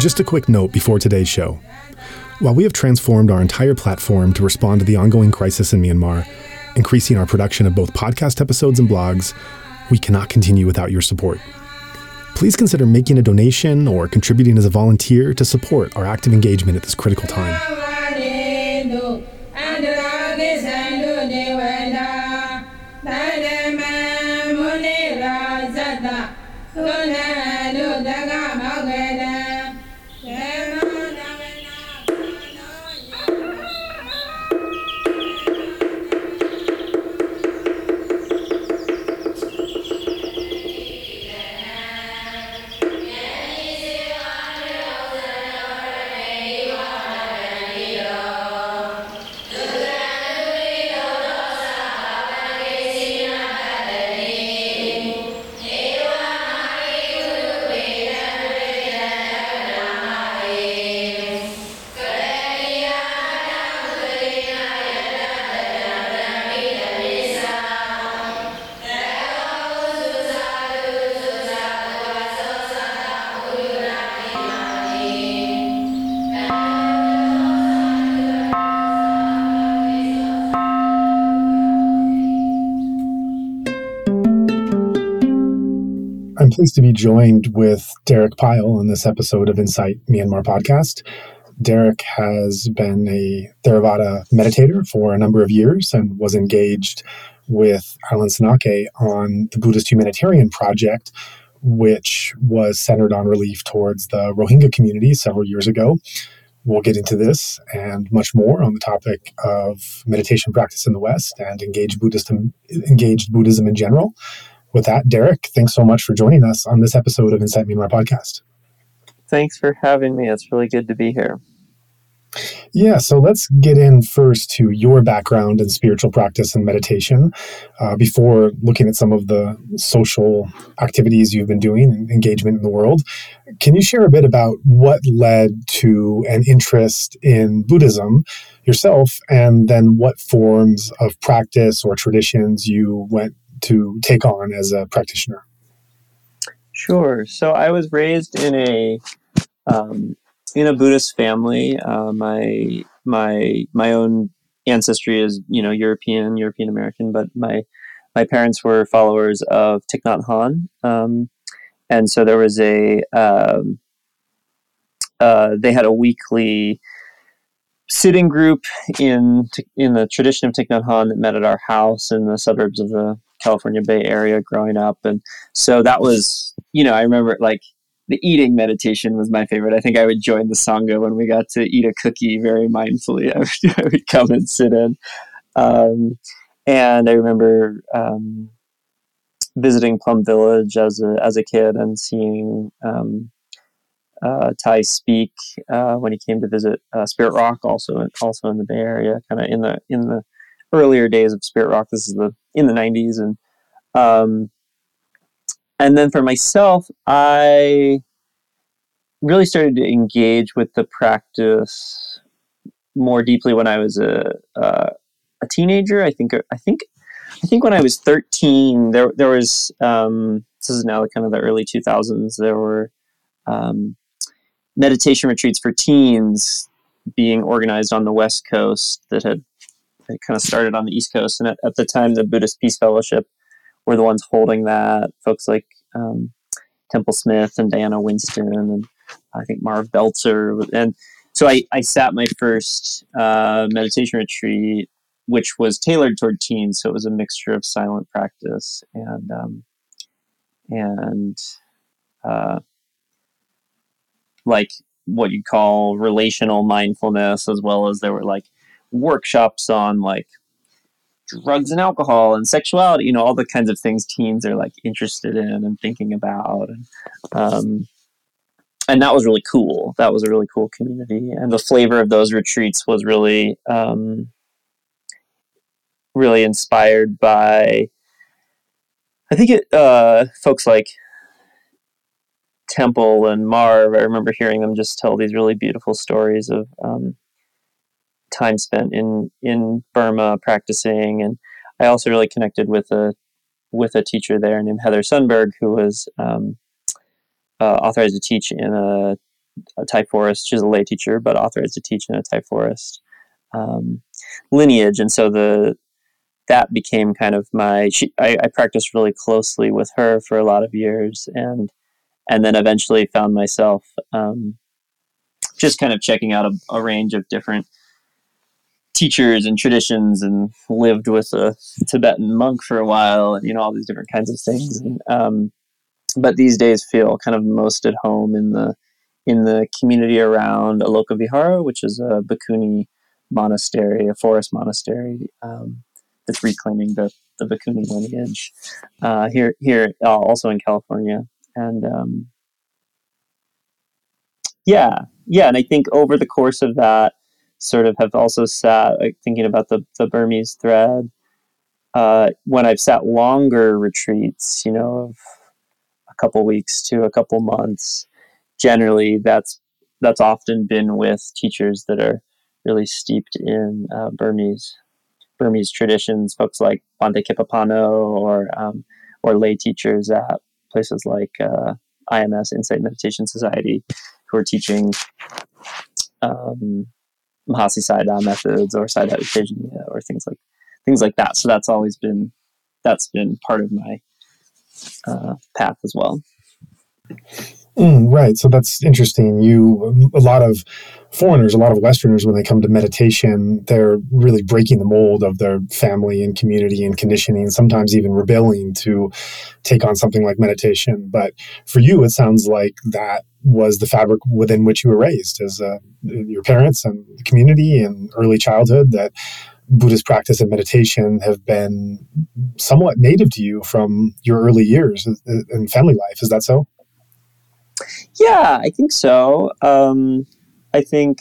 Just a quick note before today's show. While we have transformed our entire platform to respond to the ongoing crisis in Myanmar, increasing our production of both podcast episodes and blogs, we cannot continue without your support. Please consider making a donation or contributing as a volunteer to support our active engagement at this critical time. Joined with Derek Pyle on this episode of Insight Myanmar podcast. Derek has been a Theravada meditator for a number of years and was engaged with Alan Senauke on the Buddhist Humanitarian Project, which was centered on relief towards the Rohingya community several years ago. We'll get into this and much more on the topic of meditation practice in the West and engaged Buddhism, engaged Buddhism in general with that, Derek, thanks so much for joining us on this episode of Insight Myanmar podcast. Thanks for having me. It's really good to be here. Yeah, so let's get in first to your background in spiritual practice and meditation uh, before looking at some of the social activities you've been doing and engagement in the world. Can you share a bit about what led to an interest in Buddhism yourself, and then what forms of practice or traditions you went to take on as a practitioner? Sure. So I was raised in a um, in a Buddhist family. Uh, my my my own ancestry is you know European European American, but my my parents were followers of Thich Nhat Hanh, um, and so there was a um, uh, they had a weekly sitting group in in the tradition of Thich Nhat Hanh that met at our house in the suburbs of the California Bay Area growing up, and so that was you know I remember like the eating meditation was my favorite. I think I would join the sangha when we got to eat a cookie very mindfully. I would, I would come and sit in, um, and I remember um, visiting Plum Village as a as a kid and seeing. Um, uh, Thay speak uh, when he came to visit uh, Spirit Rock, also also in the Bay Area, kind of in the in the earlier days of Spirit Rock. This is the in the '90s, and um, and then for myself, I really started to engage with the practice more deeply when I was a a, a teenager. I think I think I think when I was 13, there there was um, this is now kind of the early 2000s. There were um, meditation retreats for teens being organized on the West Coast that had it kind of started on the East Coast, and at, at, the time, the Buddhist Peace Fellowship were the ones holding that. Folks like um, Temple Smith and Diana Winston, and I think Marv Belzer, and so I, I sat my first uh, meditation retreat, which was tailored toward teens. So it was a mixture of silent practice and um, and uh, like what you call relational mindfulness, as well as there were like workshops on like drugs and alcohol and sexuality, you know, all the kinds of things teens are like interested in and thinking about. And, um, and that was really cool. That was a really cool community. And the flavor of those retreats was really, um, really inspired by I think it uh, folks like Temple and Marv. I remember hearing them just tell these really beautiful stories of um, time spent in in Burma practicing, and I also really connected with a with a teacher there named Heather Sundberg, who was um, uh, authorized to teach in a, a Thai forest. She's a lay teacher, but authorized to teach in a Thai forest um, lineage, and so the that became kind of my. She, I, I practiced really closely with her for a lot of years, and and then eventually found myself um, just kind of checking out a, a range of different teachers and traditions and lived with a Tibetan monk for a while and you know all these different kinds of things. And, um, but these days feel kind of most at home in the in the community around Aloka Vihara which is a Bhikkhuni monastery a forest monastery um, that's reclaiming the, the Bhikkhuni lineage uh, here here uh, also in California. And um, yeah yeah and I think over the course of that sort of have also sat like thinking about the, the Burmese thread. Uh, when I've sat longer retreats, you know, of a couple weeks to a couple months, generally that's that's often been with teachers that are really steeped in uh, Burmese Burmese traditions, folks like Bhante Khepapano or um, or lay teachers at places like uh, IMS Insight Meditation Society, who are teaching um, Mahasi Sayadaw methods or Sayadaw Tejaniya or things like things like that. So that's always been that's been part of my uh, path as well. Mm, right. So that's interesting. You, a lot of foreigners, a lot of Westerners, when they come to meditation, they're really breaking the mold of their family and community and conditioning, sometimes even rebelling to take on something like meditation. But for you, it sounds like that was the fabric within which you were raised as uh, your parents and the community and early childhood that Buddhist practice and meditation have been somewhat native to you from your early years in family life. Is that so? Yeah, I think so. Um, I think,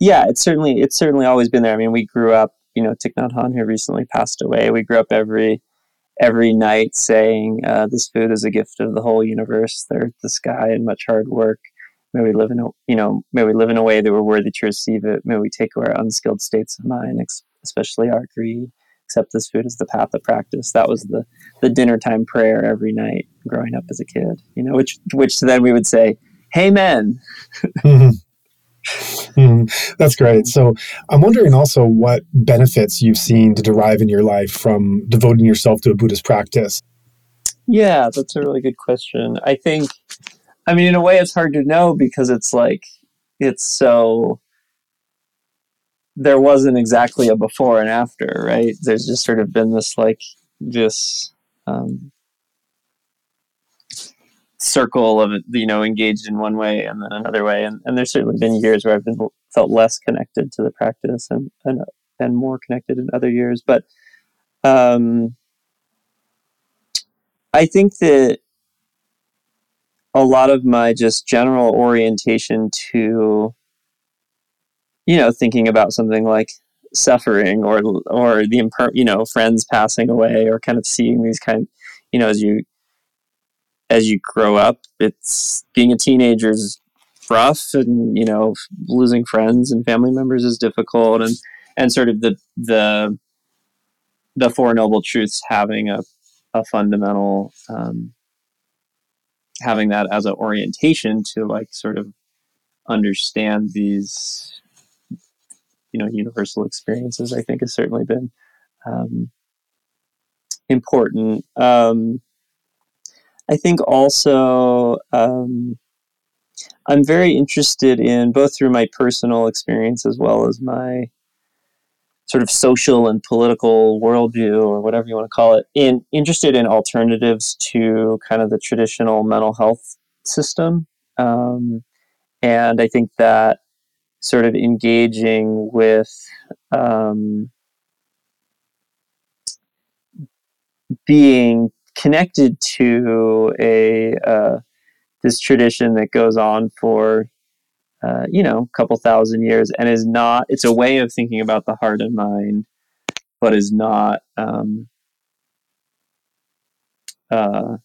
yeah, it's certainly it's certainly always been there. I mean, we grew up. You know, Thich Nhat Hanh, who recently passed away, we grew up every every night saying, uh, "This food is a gift of the whole universe, the the sky, and much hard work." May we live in a you know may we live in a way that we're worthy to receive it. May we take away our unskilled states of mind, especially our greed accept this food as the path of practice. That was the the dinner time prayer every night growing up as a kid. You know, which which then we would say, "Hey, men." mm-hmm. Mm-hmm. That's great. So I'm wondering also what benefits you've seen to derive in your life from devoting yourself to a Buddhist practice. Yeah, that's a really good question. I think, I mean, in a way, it's hard to know because it's like it's so there wasn't exactly a before and after, right? There's just sort of been this like this um, circle of you know engaged in one way and then another way, and, and there's certainly been years where I've been felt less connected to the practice and and, and more connected in other years, but um, I think that a lot of my just general orientation to you know, thinking about something like suffering or or the imper- you know friends passing away or kind of seeing these kind you know as you as you grow up it's being a teenager is rough and you know losing friends and family members is difficult and and sort of the the the four noble truths having a, a fundamental um, having that as an orientation to like sort of understand these you know universal experiences i think has certainly been um, important. Um, i think also um, i'm very interested in both through my personal experience as well as my sort of social and political worldview or whatever you want to call it in interested in alternatives to kind of the traditional mental health system. Um, and i think that sort of engaging with um, being connected to a uh, this tradition that goes on for uh, you know a couple thousand years and is not it's a way of thinking about the heart and mind but is not um, uh,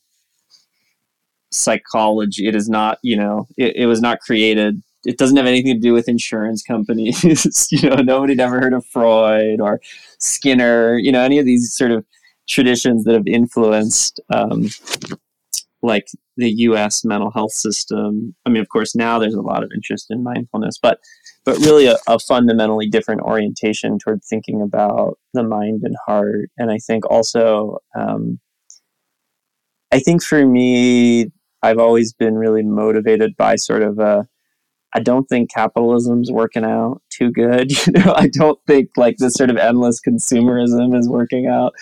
psychology. It is not, you know, it, it was not created. It doesn't have anything to do with insurance companies. you know, nobody ever heard of Freud or Skinner. You know, any of these sort of traditions that have influenced um, like the U.S. mental health system. I mean, of course, now there's a lot of interest in mindfulness, but but really a, a, fundamentally different orientation toward thinking about the mind and heart. And I think also, um, I think for me, I've always been really motivated by sort of a. I don't think capitalism's working out too good. You know, I don't think like this sort of endless consumerism is working out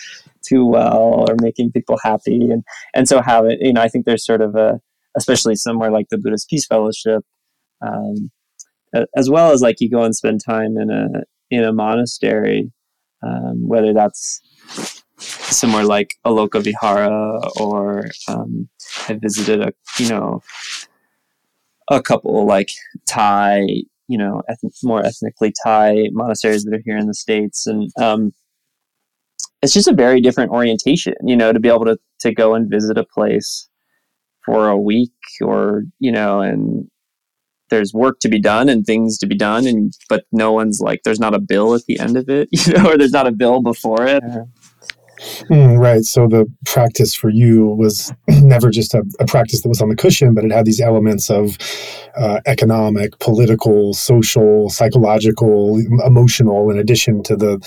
too well or making people happy. And and so have it. You know, I think there's sort of a, especially somewhere like the Buddhist Peace Fellowship, um, as well as like you go and spend time in a in a monastery, um, whether that's somewhere like Aloka Vihara or um, I visited a you know a couple like Thai you know eth- more ethnically Thai monasteries that are here in the states and um, it's just a very different orientation you know to be able to to go and visit a place for a week or you know and there's work to be done and things to be done and but no one's like there's not a bill at the end of it you know or there's not a bill before it mm, right so the practice for you was never just a, a, practice that was on the cushion but it had these elements of uh, economic political social psychological emotional in addition to the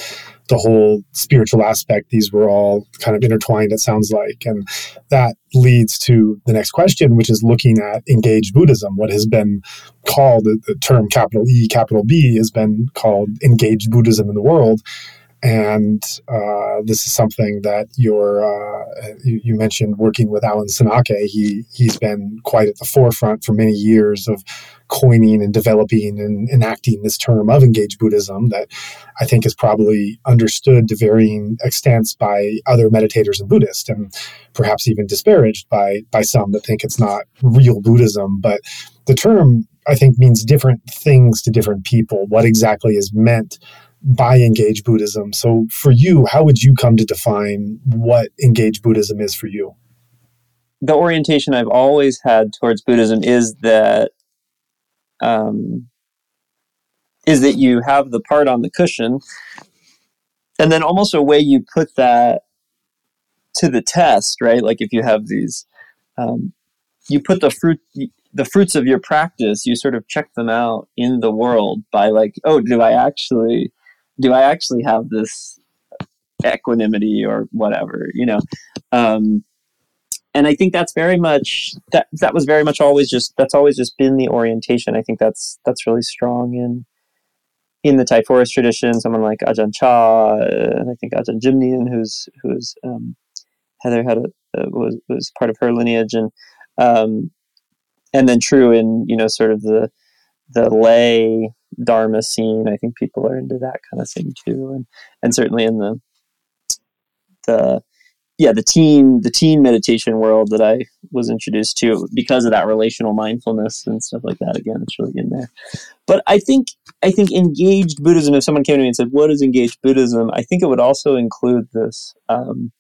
the whole spiritual aspect. These were all kind of intertwined, it sounds like. And that leads to the next question, which is looking at engaged Buddhism. What has been called, the term capital E, capital B, has been called engaged Buddhism in the world. And uh, this is something that you're, uh, you, you, mentioned working with Alan Senauke. He, he's been quite at the forefront for many years of coining and developing and enacting this term of engaged Buddhism that I think is probably understood to varying extents by other meditators and Buddhists, and perhaps even disparaged by by some that think it's not real Buddhism. But the term I think means different things to different people. What exactly is meant by engaged Buddhism? So for you, how would you come to define what engaged Buddhism is for you? The orientation I've always had towards Buddhism is that um, is that you have the part on the cushion, and then almost a way you put that to the test, right? Like if you have these, um, you put the fruit, the fruits of your practice, you sort of check them out in the world by like, oh, do I actually, do I actually have this equanimity or whatever, you know? Um, and I think that's very much that that was very much always just that's always just been the orientation. I think that's that's really strong in in the Thai forest tradition. Someone like Ajahn Chah, and I think Ajahn Jumnian, who's who's um, Heather had a, uh, was was part of her lineage, and um, and then true in you know sort of the the lay dharma scene. I think people are into that kind of thing too, and and certainly in the the yeah the teen the teen meditation world that I was introduced to because of that relational mindfulness and stuff like that. Again, it's really in there. But I think I think engaged Buddhism. If someone came to me and said, "What is engaged Buddhism?" I think it would also include this um,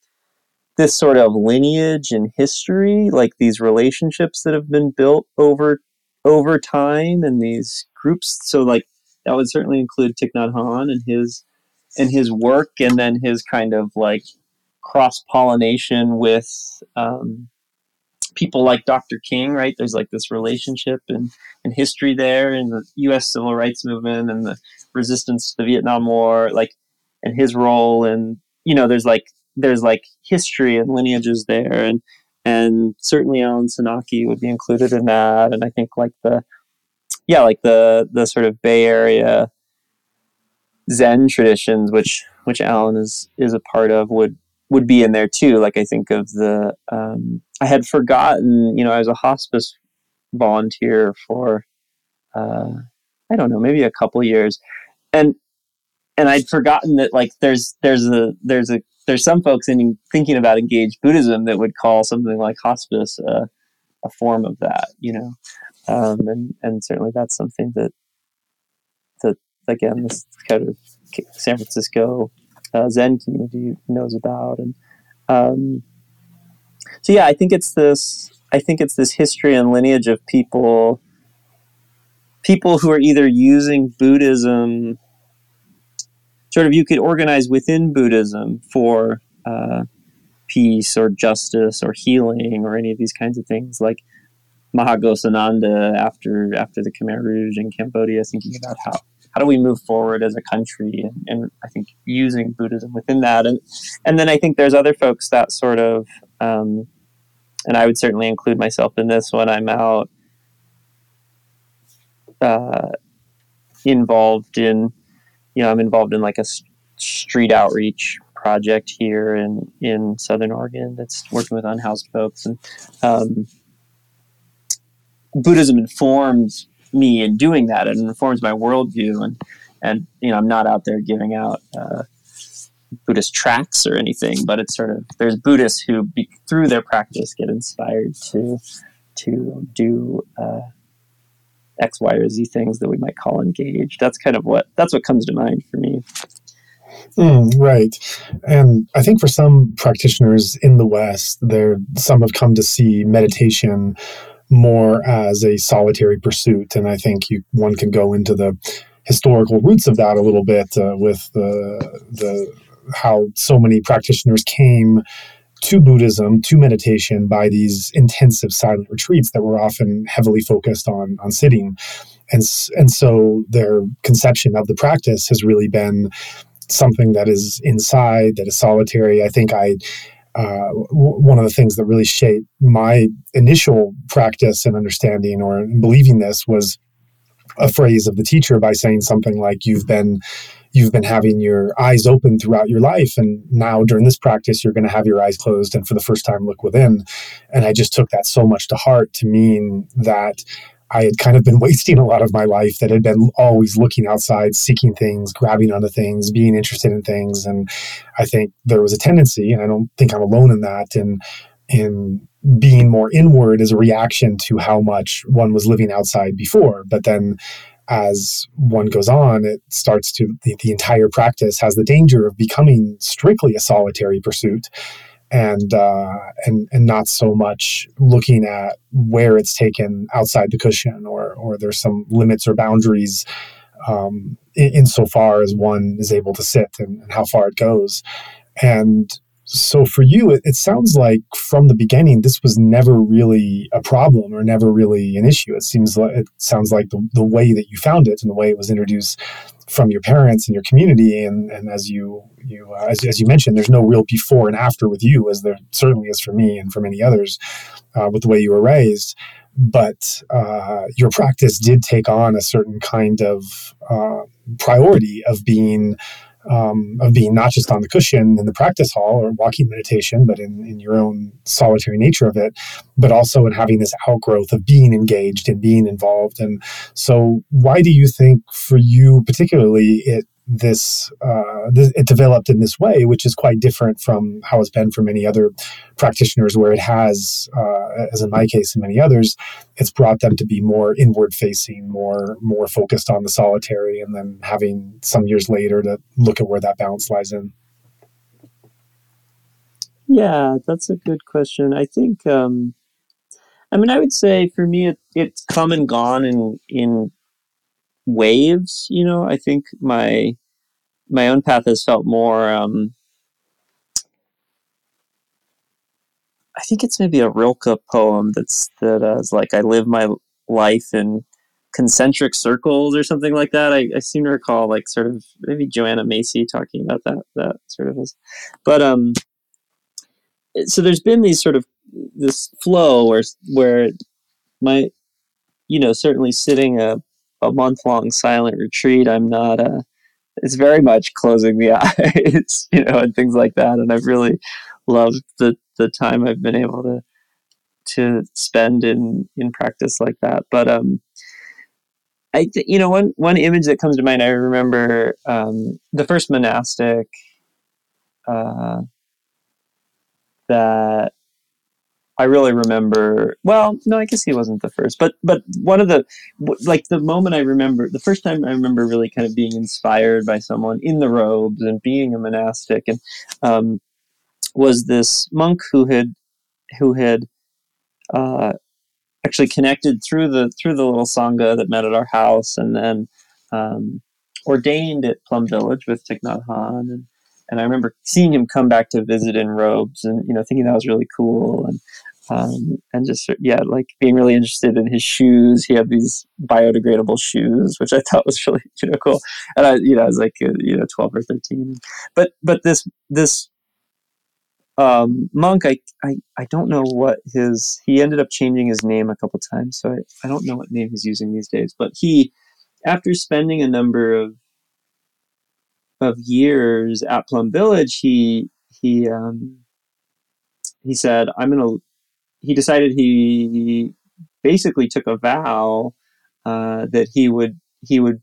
this sort of lineage and history, like these relationships that have been built over over time and these groups. So like that would certainly include Thich Nhat Hanh and his and his work, and then his kind of like cross pollination with um, people like Dr. King, right? There's like this relationship and, and history there in the U.S. civil rights movement and the resistance to the Vietnam War, like, and his role. And, you know, there's like, there's like history and lineages there. And, and certainly Alan Senauke would be included in that. And I think like the, yeah, like the, the sort of Bay Area Zen traditions, which, which Alan is, is a part of would, would be in there too. Like I think of the um, I had forgotten. You know, I was a hospice volunteer for uh, I don't know, maybe a couple years, and and I'd forgotten that like there's there's a there's a there's some folks in thinking about engaged Buddhism that would call something like hospice a, a form of that. You know, um, and and certainly that's something that that again this kind of San Francisco uh, Zen community knows about, and um, so yeah, I think it's this. I think it's this history and lineage of people, people who are either using Buddhism, sort of you could organize within Buddhism for uh, peace or justice or healing or any of these kinds of things, like Maha Ghosananda after after the Khmer Rouge in Cambodia, thinking about how how do we move forward as a country and, and, I think using Buddhism within that. And and then I think there's other folks that sort of um, and I would certainly include myself in this when I'm out uh, involved in you know I'm involved in like a street outreach project here in in Southern Oregon that's working with unhoused folks. And um, Buddhism informs me in doing that. It informs my worldview, and and you know I'm not out there giving out uh, Buddhist tracts or anything, but it's sort of there's Buddhists who be, through their practice get inspired to to do uh, X, Y, or Z things that we might call engaged. That's kind of what that's what comes to mind for me. Mm, right. And I think for some practitioners in the West, there some have come to see meditation more as a solitary pursuit. And I think you, one can go into the historical roots of that a little bit uh, with the, the how so many practitioners came to Buddhism, to meditation by these intensive silent retreats that were often heavily focused on on sitting. And, and so their conception of the practice has really been something that is inside, that is solitary. I think I uh, one of the things that really shaped my initial practice and understanding or believing this was a phrase of the teacher by saying something like you've been you've been having your eyes open throughout your life and now during this practice you're going to have your eyes closed and for the first time look within. And i just took that so much to heart to mean that I had kind of been wasting a lot of my life that had been always looking outside, seeking things, grabbing onto things, being interested in things. And I think there was a tendency, and I don't think I'm alone in that, in in being more inward as a reaction to how much one was living outside before. But then as one goes on, it starts to the, the entire practice has the danger of becoming strictly a solitary pursuit and uh, and and not so much looking at where it's taken outside the cushion, or or there's some limits or boundaries um, in, insofar as one is able to sit and, and, how far it goes. And so for you, it, it sounds like from the beginning, this was never really a problem or never really an issue. It seems like it sounds like the, the way that you found it and the way it was introduced from your parents and your community and, and as you you uh, as, as you mentioned there's no real before and after with you as there certainly is for me and for many others uh, with the way you were raised. But uh, your practice did take on a certain kind of uh, priority of being um, of being not just on the cushion in the practice hall or walking meditation, but in, in your own solitary nature of it, but also in having this outgrowth of being engaged and being involved. And so, why do you think, for you particularly, it this, uh, this, it developed in this way, which is quite different from how it's been for many other practitioners, where it has, uh, as in my case and many others, it's brought them to be more inward facing, more more focused on the solitary, and then having some years later to look at where that balance lies in. Yeah, that's a good question. I think, um, I mean, I would say for me, it, it's come and gone in in waves. You know, I think my my own path has felt more. Um, I think it's maybe a Rilke poem that's that uh, is like I live my life in concentric circles or something like that. I, I seem to recall like sort of maybe Joanna Macy talking about that that sort of is, but um, so there's been these sort of this flow where where my you know certainly sitting a a month long silent retreat. I'm not a. Uh, it's very much closing the eyes, you know, and things like that. And I've really loved the the time I've been able to to spend in in practice like that. But um, I th- you know one one image that comes to mind. I remember um, the first monastic uh, that I really remember. Well, no, I guess he wasn't the first, but but one of the like the moment I remember the first time I remember really kind of being inspired by someone in the robes and being a monastic and um, was this monk who had who had uh, actually connected through the through the little sangha that met at our house, and then um, ordained at Plum Village with Thich Nhat Hanh, and and I remember seeing him come back to visit in robes, and you know thinking that was really cool, and um, and just yeah, like being really interested in his shoes. He had these biodegradable shoes, which I thought was really you know cool. And I you know I was like uh, you know twelve or thirteen, but but this this um, monk I, I I don't know what his he ended up changing his name a couple times, so I, I don't know what name he's using these days. But he after spending a number of of years at Plum Village, he he um, he said, "I'm gonna he decided he basically took a vow uh, that he would he would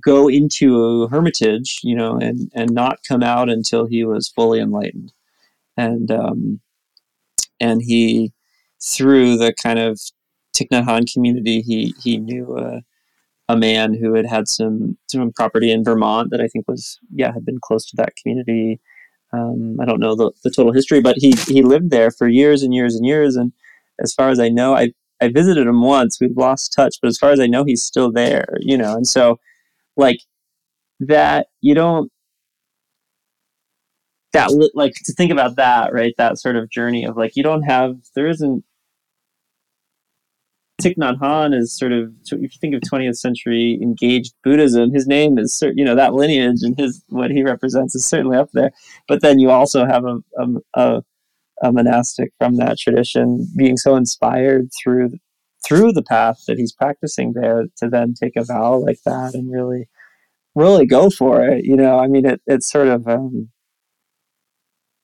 go into a hermitage, you know, and and not come out until he was fully enlightened, and um, and he through the kind of Thich Nhat Hanh community, he he knew a, a man who had had some some property in Vermont that I think was yeah had been close to that community um, I don't know the, the total history, but he he lived there for years and years and years. And as far as I know, I I visited him once. We've lost touch, but as far as I know, he's still there. You know, and so like that, you don't that like to think about that right that sort of journey of like you don't have there isn't Thich Nhat Hanh is sort of, if you think of 20th century engaged Buddhism, his name is, you know, that lineage and his what he represents is certainly up there. But then you also have a, a, a monastic from that tradition being so inspired through through the path that he's practicing there to then take a vow like that and really really go for it. You know, I mean, it, it's sort of, um,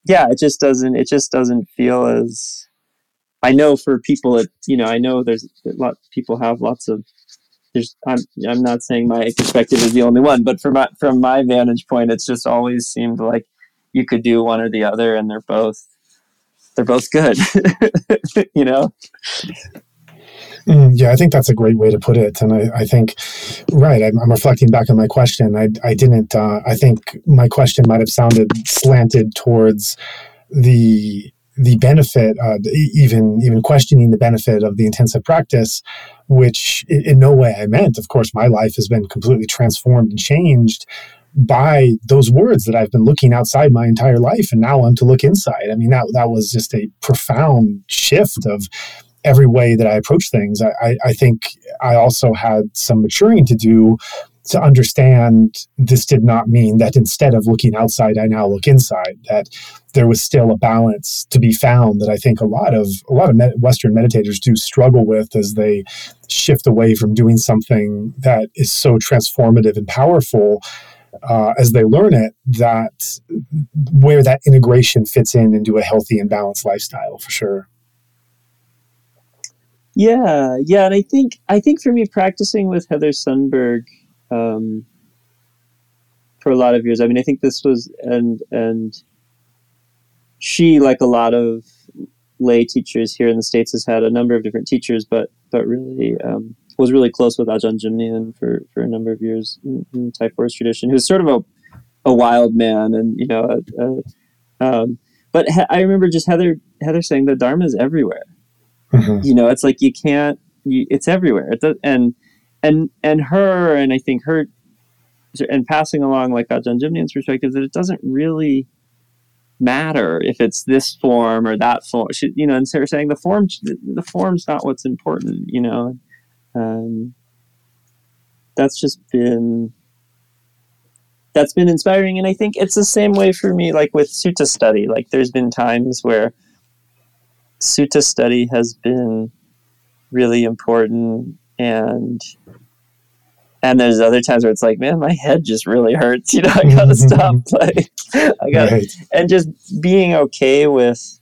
yeah, it just doesn't, it just doesn't feel as I know for people that you know, I know there's a lot people have lots of. There's, I'm, I'm not saying my perspective is the only one, but from my, from my vantage point, it's just always seemed like you could do one or the other, and they're both they're both good. you know. Mm, yeah, I think that's a great way to put it, and I, I think, right. I'm, I'm, reflecting back on my question. I, I didn't. Uh, I think my question might have sounded slanted towards the the benefit, uh, even even questioning the benefit of the intensive practice, which in, no way I meant. Of course, my life has been completely transformed and changed by those words that I've been looking outside my entire life, and now I'm to look inside. I mean, that that was just a profound shift of every way that I approach things. I, I, I think I also had some maturing to do to understand this did not mean that instead of looking outside, I now look inside. That there was still a balance to be found that I think a lot of a lot of Western meditators do struggle with as they shift away from doing something that is so transformative and powerful. Uh, as they learn it, that where that integration fits in into a healthy and balanced lifestyle for sure. Yeah, yeah, and I think I think for me, practicing with Heather Sundberg um, for a lot of years. I mean, I think this was and and she, like a lot of lay teachers here in the states, has had a number of different teachers, but but really um, was really close with Ajahn Jumnian for for a number of years in, in Thai forest tradition. who's sort of a a wild man, and you know, a, a, um, but he, I remember just Heather Heather saying the Dharma is everywhere. Mm-hmm. You know, it's like you can't. You, it's everywhere. It does, and and and her and I think her and passing along like Ajahn Jumnian's perspective that it doesn't really matter if it's this form or that form. She, you know, and so saying the form the form's not what's important. You know, um, that's just been that's been inspiring, and I think it's the same way for me. Like with sutta study, like there's been times where sutta study has been really important and and there's other times where it's like, man, my head just really hurts. You know, I gotta stop playing. I got right. and just being okay with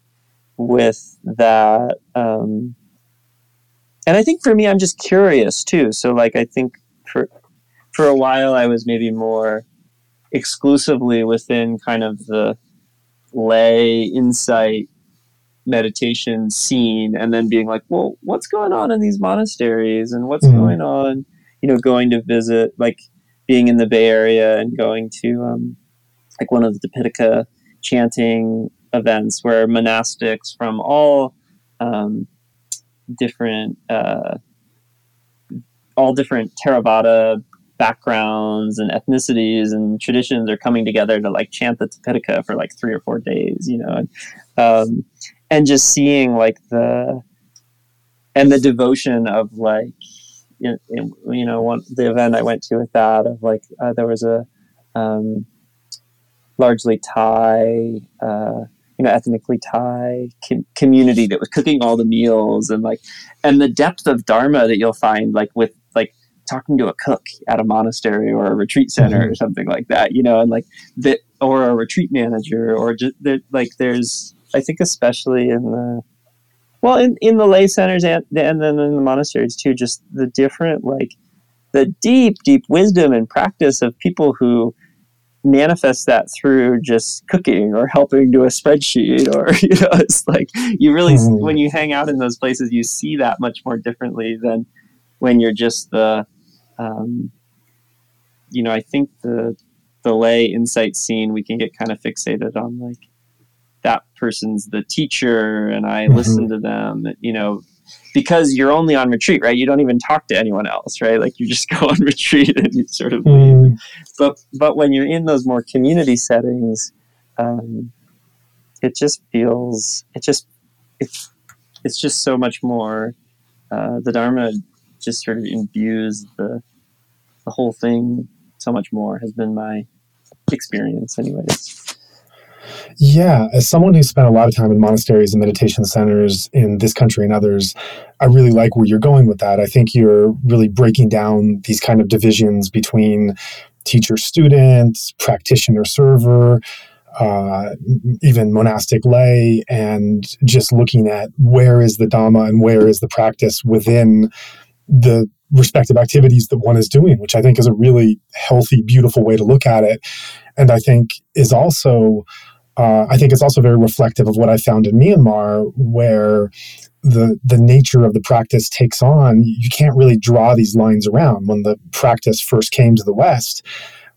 with that. Um, and I think for me, I'm just curious too. So like, I think for for a while, I was maybe more exclusively within kind of the lay insight meditation scene and then being like well what's going on in these monasteries and what's mm-hmm. going on you know going to visit like being in the bay area and going to um, like one of the Tipitaka chanting events where monastics from all um, different uh, all different Theravada backgrounds and ethnicities and traditions are coming together to like chant the Tipitaka for like three or four days, you know, and, um, and just seeing like the and the devotion of like you know one the event I went to with that of like uh, there was a um, largely Thai uh, you know ethnically Thai com- community that was cooking all the meals and like and the depth of dharma that you'll find like with like talking to a cook at a monastery or a retreat center mm-hmm. or something like that you know and like that or a retreat manager or just that like there's I think especially in the well in, in the lay centers and, and then in the monasteries too just the different like the deep deep wisdom and practice of people who manifest that through just cooking or helping do a spreadsheet or you know it's like you really mm. when you hang out in those places you see that much more differently than when you're just the um, you know i think the the lay insight scene we can get kind of fixated on like that person's the teacher and i mm-hmm. listen to them you know because you're only on retreat, right? You don't even talk to anyone else, right? Like you just go on retreat and you sort of leave. Mm. But but when you're in those more community settings, um, it just feels it just it's it's just so much more. Uh, the Dharma just sort of imbues the the whole thing so much more. Has been my experience, anyways. Yeah, as someone who's spent a lot of time in monasteries and meditation centers in this country and others, I really like where you're going with that. I think you're really breaking down these kind of divisions between teacher student, practitioner server, uh, even monastic lay, and just looking at where is the Dhamma and where is the practice within the respective activities that one is doing, which I think is a really healthy, beautiful way to look at it. And I think is also uh, I think it's also very reflective of what I found in Myanmar, where the the nature of the practice takes on. You can't really draw these lines around. When the practice first came to the West,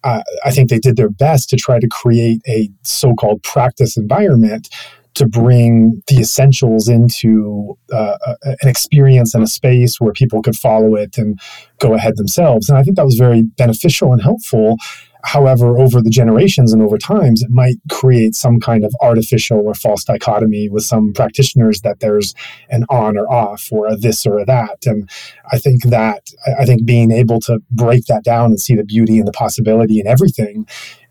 uh, I think they did their best to try to create a so-called practice environment to bring the essentials into uh, an experience and a space where people could follow it and go ahead themselves. And I think that was very beneficial and helpful. However, over the generations and over times, it might create some kind of artificial or false dichotomy with some practitioners that there's an on or off or a this or a that. And I think that, I think being able to break that down and see the beauty and the possibility in everything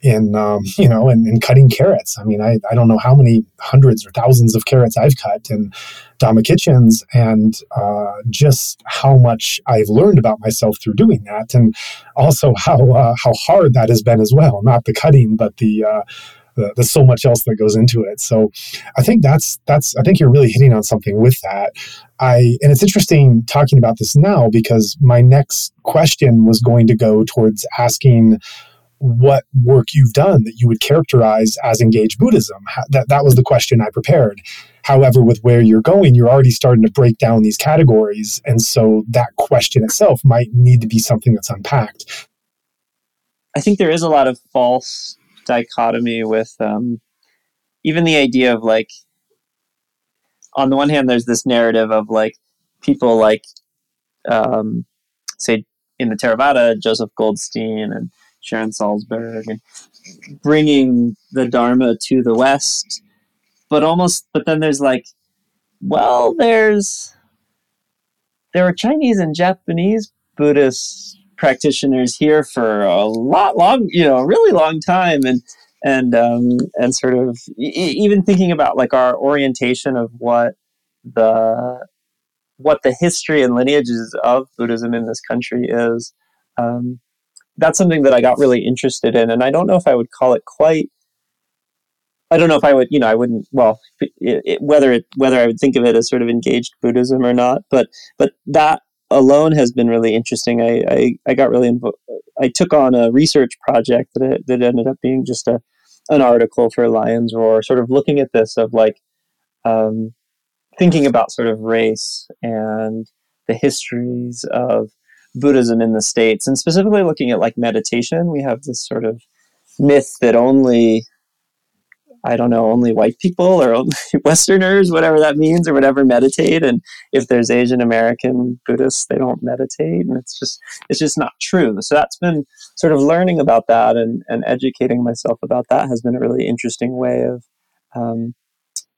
in um, you know in, in, cutting carrots i mean I, I don't know how many hundreds or thousands of carrots i've cut in Dhamma kitchens and uh, just how much i've learned about myself through doing that and also how uh, how hard that has been as well not the cutting but the uh, there's so much else that goes into it. So I think that's that's I think you're really hitting on something with that. I and it's interesting talking about this now because my next question was going to go towards asking what work you've done that you would characterize as engaged Buddhism. That, that was the question I prepared. However, with where you're going, you're already starting to break down these categories. And so that question itself might need to be something that's unpacked. I think there is a lot of false dichotomy with um, even the idea of like, on the one hand, there's this narrative of like people like, um, say, in the Theravada, Joseph Goldstein and Sharon Salzberg, and bringing the Dharma to the West. But almost, but then there's like, well, there's there are Chinese and Japanese Buddhist practitioners here for a lot long, you know, a really long time, and and um, and sort of even thinking about like our orientation of what the what the history and lineages of Buddhism in this country is. Um, that's something that I got really interested in, and I don't know if I would call it quite. I don't know if I would, you know, I wouldn't. Well, it, it, whether it whether I would think of it as sort of engaged Buddhism or not, but but that alone has been really interesting. I I, I got really invo- I took on a research project that that ended up being just a an article for Lion's Roar, sort of looking at this of like um, thinking about sort of race and the histories of Buddhism in the States, and specifically looking at like meditation, we have this sort of myth that only I don't know, only white people or only Westerners, whatever that means, or whatever meditate. And if there's Asian American Buddhists, they don't meditate, and it's just it's just not true. So that's been sort of learning about that and and educating myself about that has been a really interesting way of um,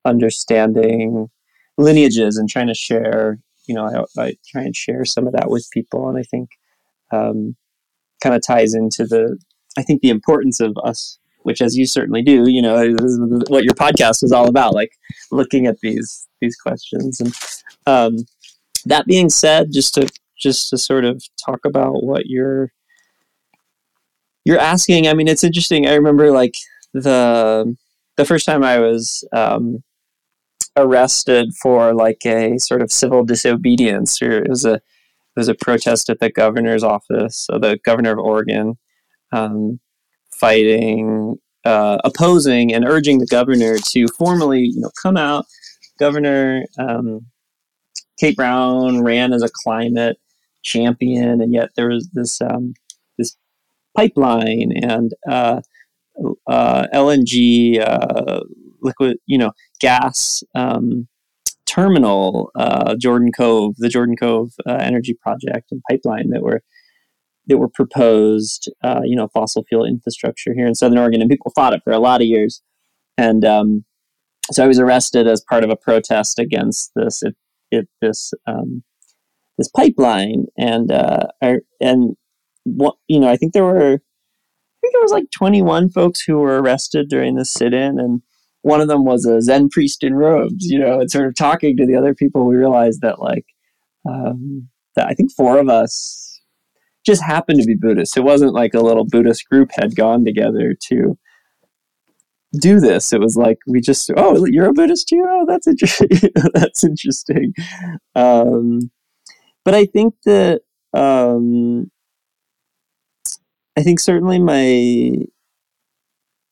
understanding lineages and trying to share. You know, I, I try and share some of that with people, and I think um, kind of ties into the I think the importance of us which as you certainly do, you know, what your podcast is all about, like looking at these these questions. And um, that being said, just to just to sort of talk about what you're you're asking. I mean, it's interesting. I remember like the the first time I was um, arrested for like a sort of civil disobedience, or it was a it was a protest at the governor's office, so the governor of Oregon. Um, fighting, uh, opposing, and urging the governor to formally, you know, come out. Governor um, Kate Brown ran as a climate champion, and yet there was this um, this pipeline and uh, uh, LNG uh, liquid, you know, gas um, terminal, uh, Jordan Cove, the Jordan Cove uh, Energy Project and pipeline that were that were proposed, uh, you know, fossil fuel infrastructure here in Southern Oregon, and people fought it for a lot of years. And um, so I was arrested as part of a protest against this it, it this um, this pipeline, and uh, I, and what you know, I think there were I think there was like 21 folks who were arrested during the sit-in, and one of them was a Zen priest in robes, you know, and sort of talking to the other people, we realized that like um, that I think four of us just happened to be Buddhists. It wasn't like a little Buddhist group had gone together to do this. It was like we just, oh, you're a Buddhist too. Oh, that's interesting. that's interesting. Um, but I think that um, I think certainly my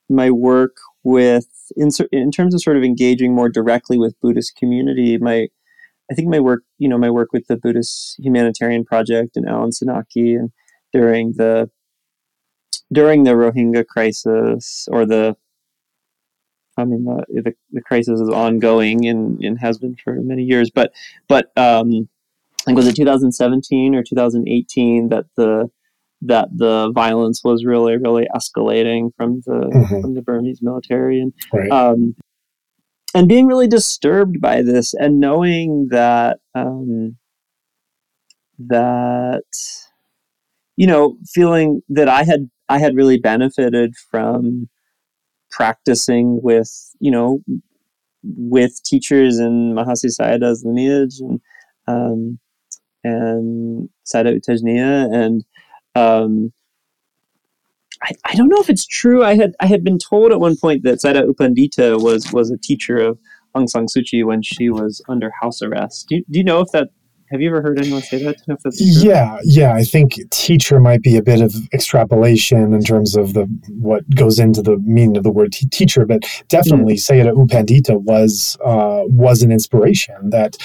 my work with in in terms of sort of engaging more directly with Buddhist community, my I think my work, you know, my work with the Buddhist Humanitarian Project and Alan Senauke and during the during the Rohingya crisis or the I mean the, the, the crisis is ongoing and, and has been for many years, but but um, I think was it 2017 or 2018 that the that the violence was really really escalating from the mm-hmm. from the Burmese military and right. um, and being really disturbed by this and knowing that um, that you know feeling that i had i had really benefited from practicing with you know with teachers in mahasi sayadaw's lineage and um, and sayadaw U Tejaniya and um, I, I don't know if it's true. I had I had been told at one point that Sayadaw U Pandita was was a teacher of Aung San Suu Kyi when she was under house arrest. Do you, do you know if that have you ever heard anyone say that? Yeah, yeah. I think teacher might be a bit of extrapolation in terms of the what goes into the meaning of the word t- teacher, but definitely mm. Sayadaw U Pandita was uh, was an inspiration that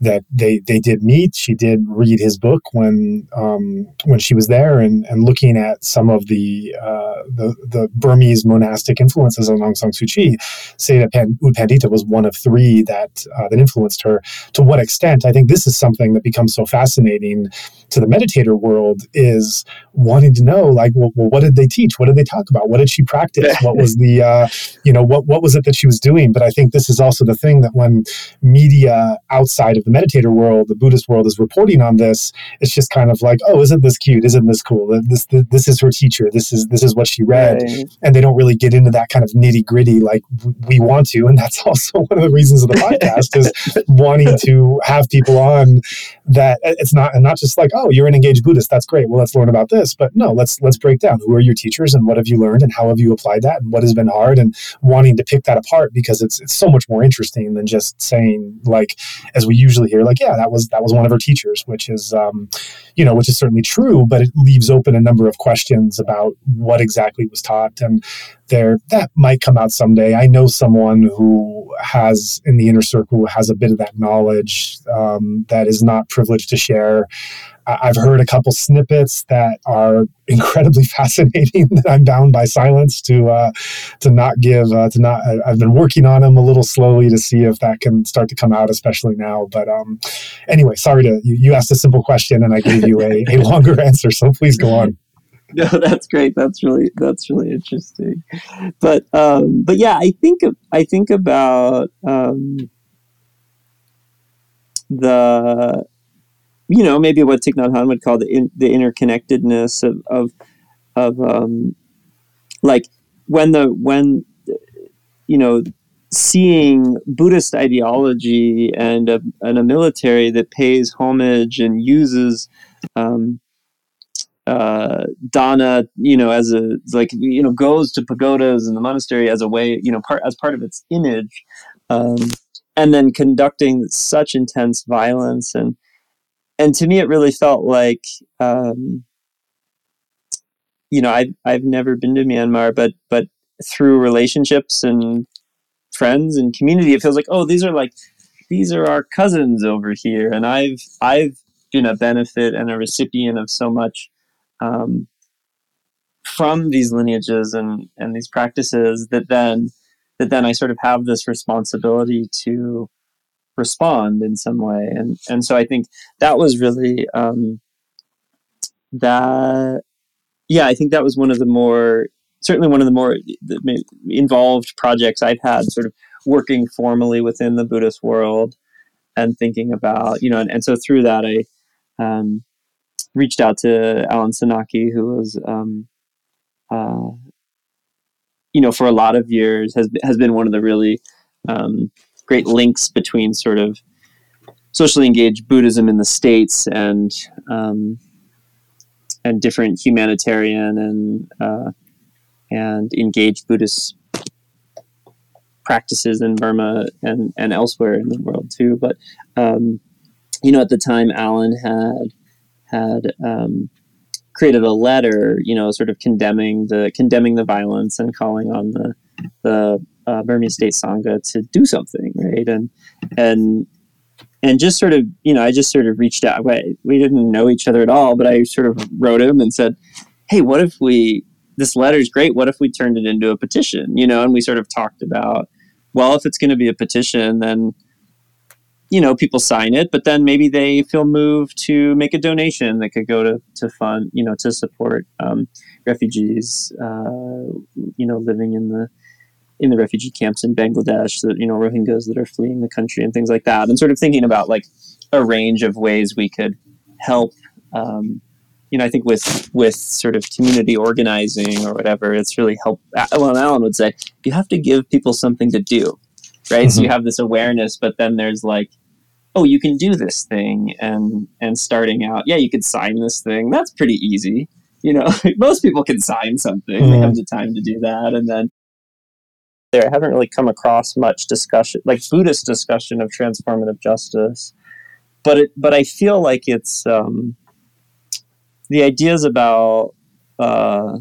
that they they did meet. She did read his book when um, when she was there, and, and looking at some of the uh, the, the Burmese monastic influences on Aung San Suu Kyi, Sayadaw Pan- U Pandita was one of three that uh, that influenced her. To what extent? I think this is something that becomes so fascinating to the meditator world is wanting to know, like, well, well what did they teach? What did they talk about? What did she practice? what was the uh, you know what what was it that she was doing? But I think this is also the thing that when media outside of the meditator world, the Buddhist world is reporting on this, it's just kind of like, oh, isn't this cute? Isn't this cool? This this, this is her teacher. This is this is what she read, right. and they don't really get into that kind of nitty gritty like we want to, and that's also one of the reasons of the podcast is wanting to have people on that it's not and not just like oh you're an engaged Buddhist that's great well let's learn about this but no let's let's break down who are your teachers and what have you learned and how have you applied that and what has been hard and wanting to pick that apart because it's it's so much more interesting than just saying like as we usually hear like yeah that was that was one of her teachers which is um, you know which is certainly true but it leaves open a number of questions about what exactly was taught and there that might come out someday i know someone who has in the inner circle has a bit of that knowledge um, that is not privileged to share. I've heard a couple snippets that are incredibly fascinating that I'm bound by silence to uh, to not give uh, to not. I've been working on them a little slowly to see if that can start to come out, especially now. But um, anyway, sorry to you, you asked a simple question and I gave you a, a longer answer, so please go on. No, that's great. That's really that's really interesting. But um, but yeah, I think I think about um, the you know, maybe what Thich Nhat Hanh would call the in, the interconnectedness of of of um, like when the when you know seeing Buddhist ideology and a, and a military that pays homage and uses um, uh, dana, you know, as a like you know goes to pagodas and the monastery as a way, you know, part as part of its image, um, and then conducting such intense violence and and to me, it really felt like, um, you know, I've I've never been to Myanmar, but but through relationships and friends and community, it feels like, oh, these are like these are our cousins over here, and I've I've been a benefit and a recipient of so much um, from these lineages and and these practices that then that then I sort of have this responsibility to respond in some way. And and so i think that was really um, that yeah i think that was one of the more certainly one of the more involved projects i've had sort of working formally within the buddhist world and thinking about you know and, and so through that i um, reached out to alan senauke who was um, uh, you know for a lot of years has has been one of the really um, great links between sort of socially engaged Buddhism in the states and um, and different humanitarian and uh, and engaged Buddhist practices in Burma and and elsewhere in the world too. But um, you know, at the time, Alan had had um, created a letter, you know, sort of condemning the condemning the violence and calling on the the uh, Burmese State Sangha to do something, right? And and and just sort of, you know, I just sort of reached out. We, didn't know each other at all, but I sort of wrote him and said, "Hey, what if we? This letter is great. What if we turned it into a petition? You know?" And we sort of talked about, well, if it's going to be a petition, then you know people sign it but then maybe they feel moved to make a donation that could go to, to fund you know to support um, refugees uh, you know living in the in the refugee camps in Bangladesh, that you know Rohingyas that are fleeing the country and things like that, and sort of thinking about like a range of ways we could help. Um, you know, I think with with sort of community organizing or whatever, it's really help. Well, Alan would say you have to give people something to do, right? Mm-hmm. So you have this awareness, but then there's like, oh, you can do this thing, and and starting out, yeah, you could sign this thing. That's pretty easy. You know, most people can sign something. Mm-hmm. They have the time to do that, and then there. I haven't really come across much discussion, like Buddhist discussion of transformative justice, but it, but I feel like it's um, the ideas about uh,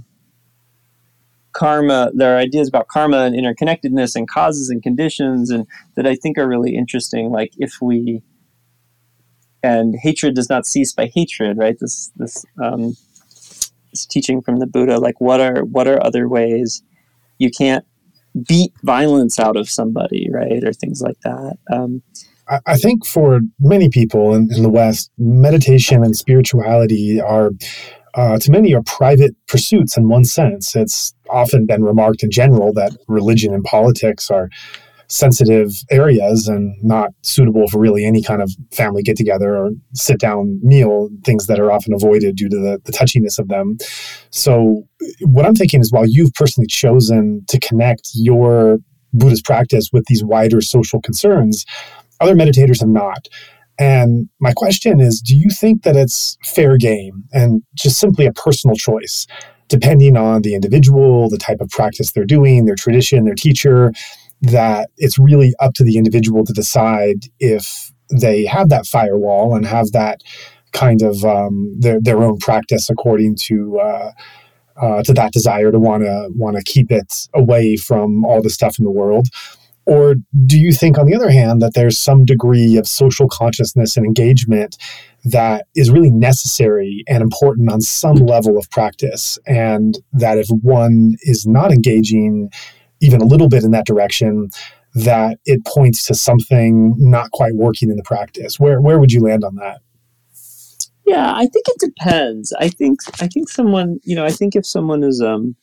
karma. There are ideas about karma and interconnectedness and causes and conditions, and that I think are really interesting. Like if we and hatred does not cease by hatred, right? This this um, this teaching from the Buddha. Like what are what are other ways you can't beat violence out of somebody, right, or things like that. Um, I think for many people in, in, the West, meditation and spirituality are, uh, to many, are private pursuits in one sense. It's often been remarked in general that religion and politics are sensitive areas and not suitable for really any kind of family get together or sit down meal, things that are often avoided due to the, the touchiness of them. So, what I'm thinking is while you've personally chosen to connect your Buddhist practice with these wider social concerns, other meditators have not. And my question is do you think that it's fair game and just simply a personal choice? Depending on the individual, the type of practice they're doing, their tradition, their teacher, that it's really up to the individual to decide if they have that firewall and have that kind of um, their, their own practice according to uh, uh, to that desire to want to want to keep it away from all the stuff in the world, Or do you think, on the other hand, that there's some degree of social consciousness and engagement that is really necessary and important on some level of practice? And that if one is not engaging even a little bit in that direction, that it points to something not quite working in the practice. Where where would you land on that? Yeah, I think it depends. I think I think someone, you know, I think if someone is um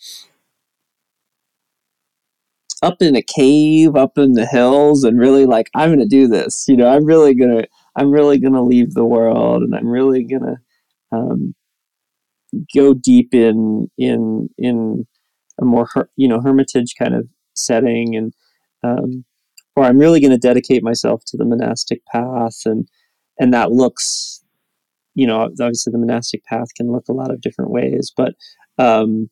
up in a cave up in the hills and really like i'm going to do this you know i'm really going to i'm really going to leave the world and i'm really going to um, go deep in in in a more her, you know hermitage kind of setting and um, or i'm really going to dedicate myself to the monastic path and and that looks you know obviously the monastic path can look a lot of different ways but um,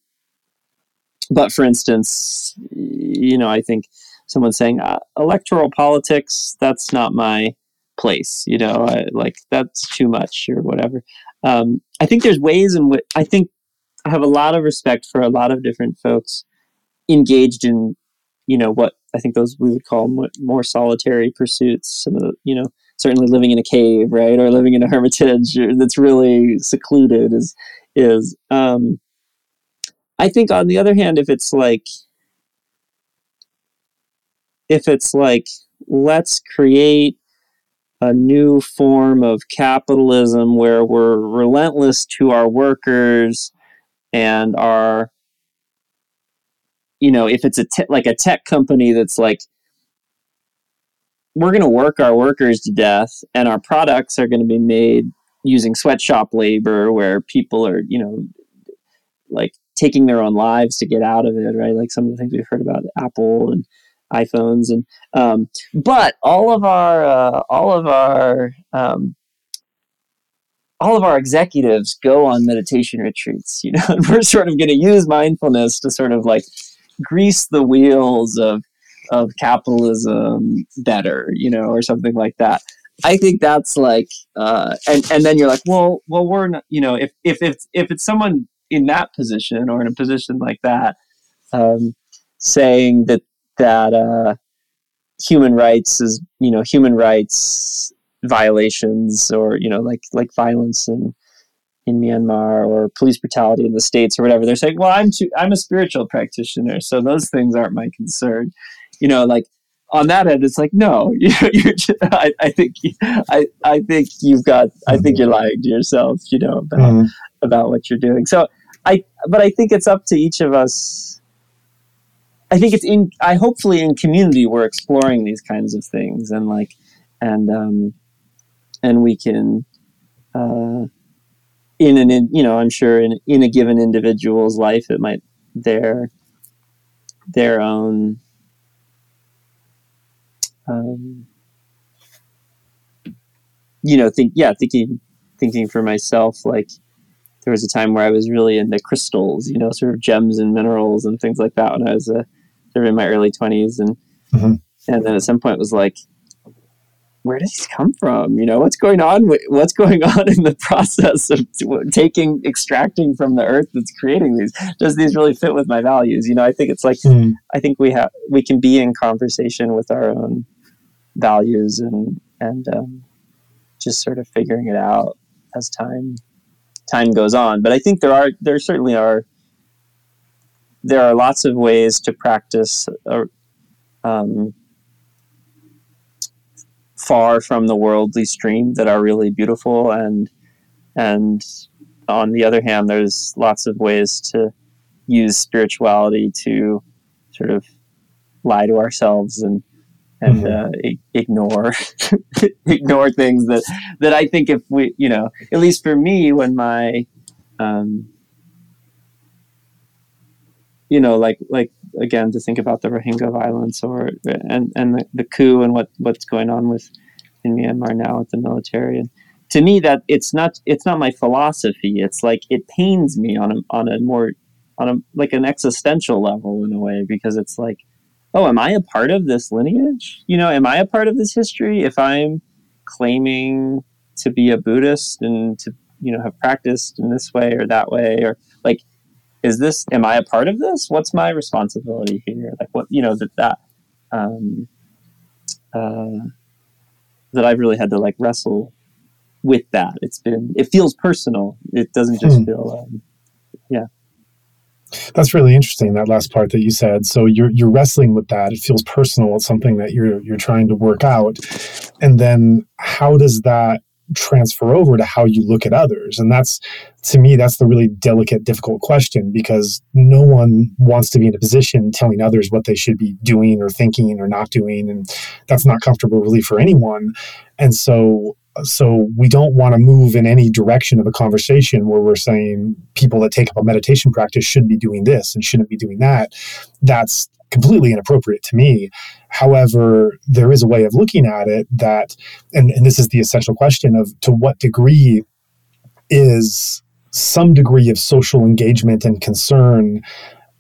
but for instance, you know, I think someone saying uh, electoral politics that's not my place. You know, I, like that's too much or whatever. Um, I think there's ways in which I think I have a lot of respect for a lot of different folks engaged in, you know, what I think those we would call more, solitary pursuits. Some of the, you know, certainly living in a cave, right, or living in a hermitage that's really secluded is is. Um, I think on the other hand, if it's like if it's like let's create a new form of capitalism where we're relentless to our workers and are you know if it's a te- like a tech company that's like we're going to work our workers to death and our products are going to be made using sweatshop labor where people are you know like taking their own lives to get out of it, right? Like some of the things we've heard about Apple and iPhones, and um, but all of our uh, all of our um, all of our executives go on meditation retreats, you know, and we're sort of going to use mindfulness to sort of like grease the wheels of of capitalism better, you know, or something like that. I think that's like, uh, and and then you're like, well, well, we're not, you know, if if if if it's someone in that position or in a position like that, um, saying that that uh, human rights is you know human rights violations or you know like like violence in in Myanmar or police brutality in the states or whatever. They're saying, well, I'm too, I'm a spiritual practitioner, so those things aren't my concern. You know, like on that end, it's like, no, you you're just, I, I think, I, I think you've got, I think you're lying to yourself, you know, about, mm. about what you're doing. So I, but I think it's up to each of us. I think it's in, I hopefully in community, we're exploring these kinds of things and like, and, um, and we can, uh, in an, in, you know, I'm sure in, in a given individual's life, it might, their, their own, um, you know, think yeah, thinking thinking for myself, like there was a time where I was really into crystals, you know, sort of gems and minerals and things like that when I was a, sort of in my early twenties, and mm-hmm. and then at some point it was like, where do these come from? You know, what's going on? What's going on in the process of taking, extracting from the earth that's creating these? Does these really fit with my values? You know, I think it's like mm. I think we have we can be in conversation with our own values and and um, just sort of figuring it out as time time goes on. But I think there are there certainly are there are lots of ways to practice uh, um, far from the worldly stream that are really beautiful and and on the other hand there's lots of ways to use spirituality to sort of lie to ourselves and and mm-hmm. uh, ignore ignore things that that I think if we you know at least for me when my um, you know like like again to think about the Rohingya violence or and and the, the coup and what what's going on with in Myanmar now with the military and to me that it's not it's not my philosophy it's like it pains me on a on a more on a like an existential level in a way because it's like oh, am I a part of this lineage? You know, am I a part of this history? If I'm claiming to be a Buddhist and to, you know, have practiced in this way or that way, or like, is this, am I a part of this? What's my responsibility here? Like, what, you know, that, that, um, uh, that I've really had to like wrestle with that. It's been it feels personal. It doesn't just hmm. feel um, yeah. That's really interesting. That last part that you said. So you're you're wrestling with that. It feels personal. It's something that you're you're trying to work out, and then how does that transfer over to how you look at others? And that's to me that's the really delicate, difficult question because no one wants to be in a position telling others what they should be doing or thinking or not doing, and that's not comfortable really for anyone. And so so we don't want to move in any direction of a conversation where we're saying people that take up a meditation practice should be doing this and shouldn't be doing that that's completely inappropriate to me. However there is a way of looking at it that and, and this is the essential question of to what degree is some degree of social engagement and concern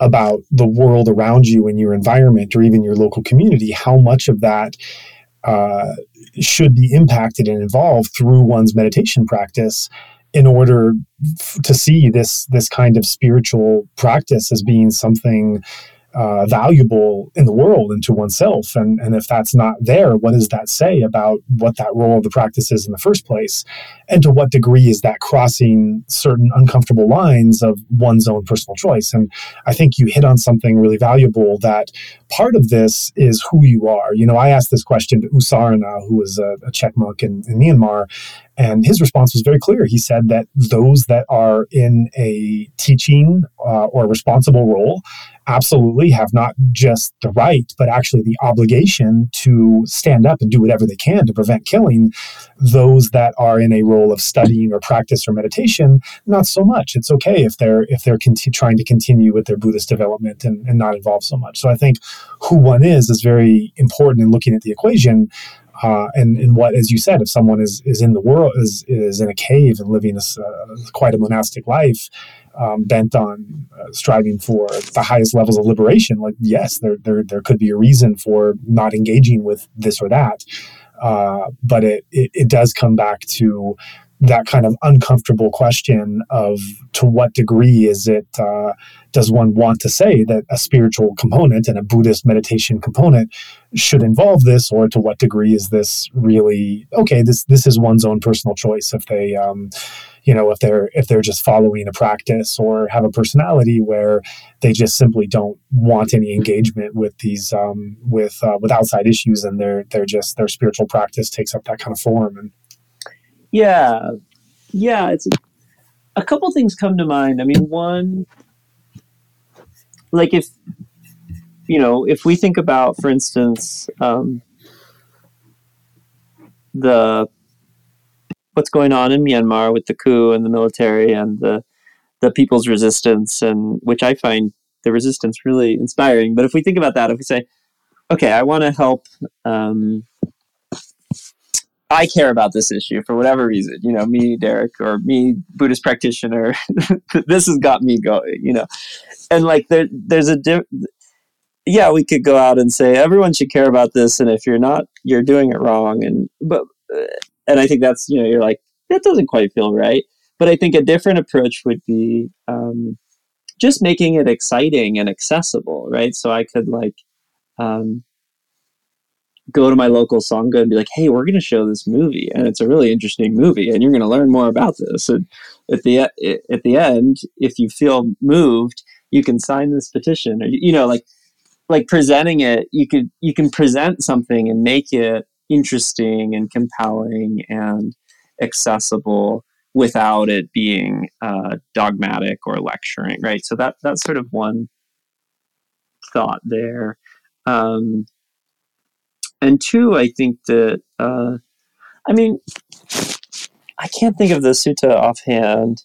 about the world around you and your environment or even your local community how much of that uh, should be impacted and involved through one's meditation practice in order f- to see this this kind of spiritual practice as being something uh, valuable in the world and to oneself. And, and if that's not there, what does that say about what that role of the practice is in the first place? And to what degree is that crossing certain uncomfortable lines of one's own personal choice? And I think you hit on something really valuable that part of this is who you are. You know, I asked this question to U Sarana, who was a, a Czech monk in, in Myanmar, and his response was very clear. He said that those that are in a teaching uh, or responsible role absolutely have not just the right, but actually the obligation to stand up and do whatever they can to prevent killing. Those that are in a role of studying or practice or meditation, not so much. It's okay if they're if they're conti- trying to continue with their Buddhist development and, and not involved so much. So I think who one is is very important in looking at the equation. Uh, and and what, as you said, if someone is is in the world is is in a cave and living a, uh, quite a monastic life, um, bent on uh, striving for the highest levels of liberation, like yes, there there there could be a reason for not engaging with this or that, uh, but it, it it does come back to that kind of uncomfortable question of to what degree is it uh, does one want to say that a spiritual component and a buddhist meditation component should involve this or to what degree is this really okay this this is one's own personal choice if they um, you know if they're if they're just following a practice or have a personality where they just simply don't want any engagement with these um, with uh, with outside issues and they're they're just their spiritual practice takes up that kind of form and yeah, yeah. It's a, couple things come to mind. I mean, one, like if you know, if we think about, for instance, um, the what's going on in Myanmar with the coup and the military and the the people's resistance, and which I find the resistance really inspiring. But if we think about that, if we say, okay, I want to help um, I care about this issue for whatever reason, you know, me, Derek, or me, Buddhist practitioner, this has got me going, you know, and like there, there's a, di- yeah, we could go out and say everyone should care about this, and if you're not, you're doing it wrong, and but, uh, and I think that's you know, you're like that doesn't quite feel right, but I think a different approach would be um, just making it exciting and accessible, right? So I could like. Um, go to my local sangha and be like, "Hey, we're going to show this movie, and it's a really interesting movie, and you're going to learn more about this." And at the at the end, if you feel moved, you can sign this petition, or you know, like like presenting it. You could you can present something and make it interesting and compelling and accessible without it being uh, dogmatic or lecturing, right? So that that's sort of one thought there. Um, and two, I think that uh, I mean, I can't think of the sutta offhand,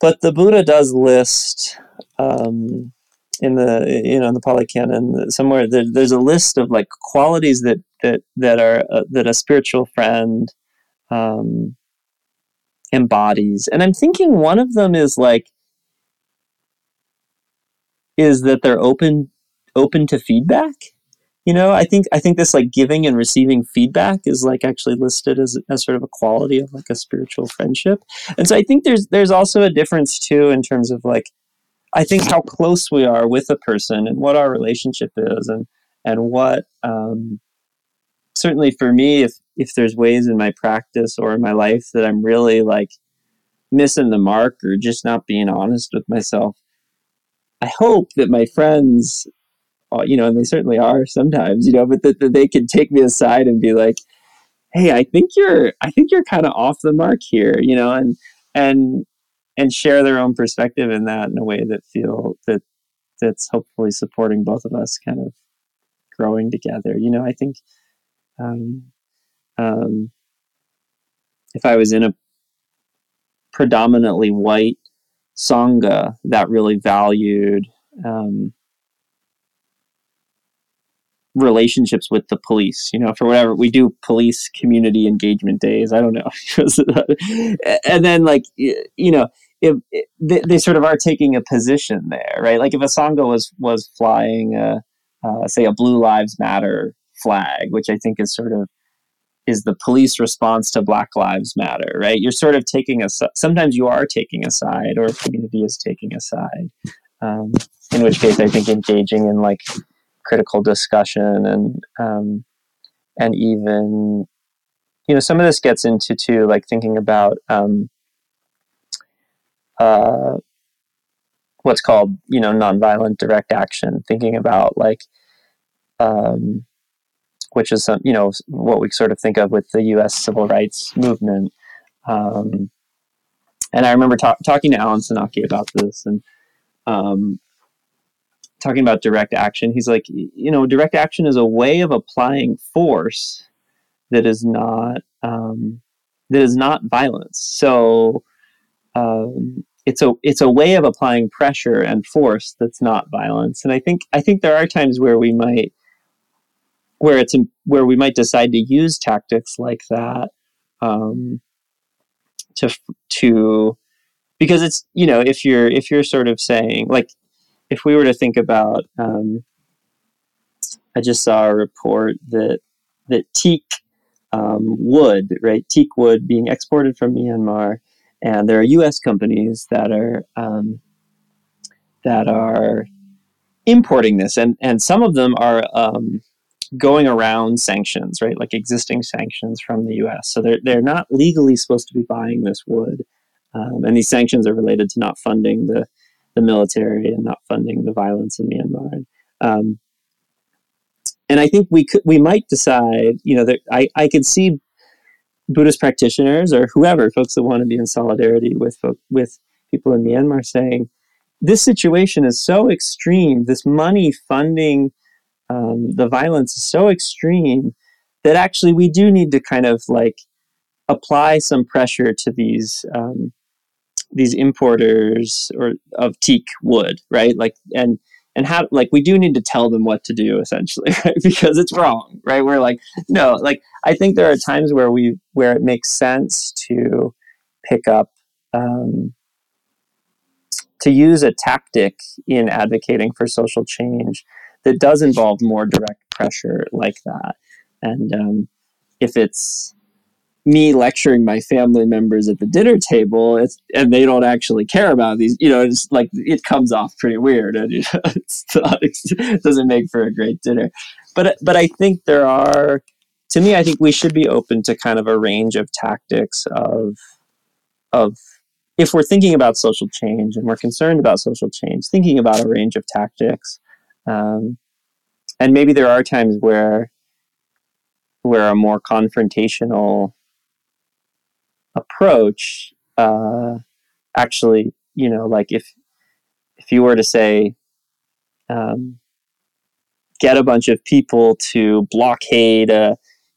but the Buddha does list um, in the you know in the Pali Canon somewhere there, there's a list of like qualities that that that are uh, that a spiritual friend um, embodies, and I'm thinking one of them is like is that they're open open to feedback you know i think i think this like giving and receiving feedback is like actually listed as, as sort of a quality of like a spiritual friendship. And so i think there's there's also a difference too in terms of like i think how close we are with a person and what our relationship is and and what um certainly for me, if if there's ways in my practice or in my life that I'm really like missing the mark or just not being honest with myself, I hope that my friends, you know, and they certainly are sometimes, you know, but that, they can take me aside and be like, "Hey, I think you're, I think you're kind of off the mark here," you know, and and and share their own perspective in that in a way that feel that that's hopefully supporting both of us, kind of growing together. You know, I think um, um, if I was in a predominantly white sangha that really valued um, relationships with the police you know for whatever we do police community engagement days i don't know and then like you know if, they, they, sort of are taking a position there right like if a sangha was was flying a uh, say a blue lives matter flag which i think is sort of is the police response to Black Lives Matter, right? You're sort of taking a sometimes you are taking a side, or a community is taking a side. Um, in which case, I think engaging in like critical discussion and um, and even you know some of this gets into too like thinking about um, uh, what's called you know nonviolent direct action, thinking about like um, which is some you know what we sort of think of with the U.S. civil rights movement. Um, and I remember ta- talking to Alan Senauke about this and um, talking about direct action. He's like, you know, direct action is a way of applying force that is not um, that is not violence. So um, it's a it's a way of applying pressure and force that's not violence. And I think I think there are times where we might where it's where we might decide to use tactics like that um, to to because it's you know if you're if you're sort of saying like if we were to think about um, I just saw a report that that teak um, wood right teak wood being exported from Myanmar and there are U.S. companies that are um, that are importing this and and some of them are um, going around sanctions, right? Like existing sanctions from the U.S. So they're they're not legally supposed to be buying this wood, um, and these sanctions are related to not funding the the military and not funding the violence in Myanmar. Um, and I think we could we might decide, you know, that I I could see Buddhist practitioners or whoever folks that want to be in solidarity with with people in Myanmar saying this situation is so extreme. This money funding um, the violence is so extreme that actually we do need to kind of like apply some pressure to these um, these importers or of teak wood, right? Like and and how like we do need to tell them what to do essentially, right? Because it's wrong, right? We're like no, like I think there are times where we where it makes sense to pick up um, to use a tactic in advocating for social change that does involve more direct pressure like that. And um, if it's me lecturing my family members at the dinner table, and they don't actually care about these, you know, it's like it comes off pretty weird, and you know, not, it doesn't make for a great dinner. But but I think there are, to me, I think we should be open to kind of a range of tactics of of if we're thinking about social change and we're concerned about social change, thinking about a range of tactics um, and maybe there are times where where a more confrontational approach uh, actually, you know, like if if you were to say, um, get a bunch of people to blockade a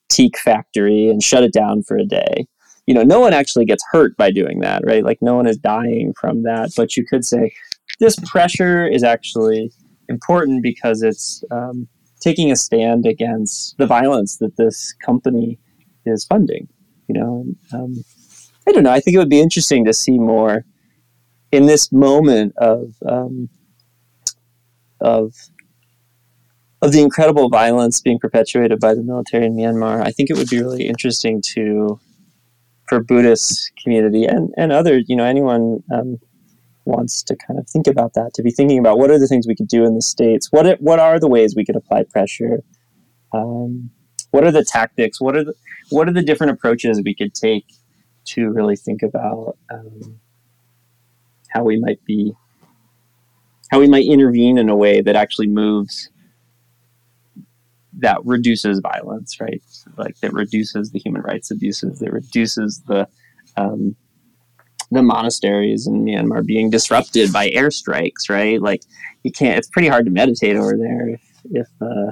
teak factory and shut it down for a day. You know, no one actually gets hurt by doing that, right? Like no one is dying from that. But you could say this pressure is actually important because it's um, taking a stand against the violence that this company is funding. You know, um, I don't know. I think it would be interesting to see more in this moment of um, of of the incredible violence being perpetuated by the military in Myanmar. I think it would be really interesting to for Buddhist community and and other you know anyone um, wants to kind of think about that, to be thinking about what are the things we could do in the states, what it, what are the ways we could apply pressure, um, what are the tactics? What are the what are the different approaches we could take to really think about um, how we might be how we might intervene in a way that actually moves that reduces violence, right? Like that reduces the human rights abuses, that reduces the um, the monasteries in Myanmar being disrupted by airstrikes, right? Like you can't. It's pretty hard to meditate over there if, if uh,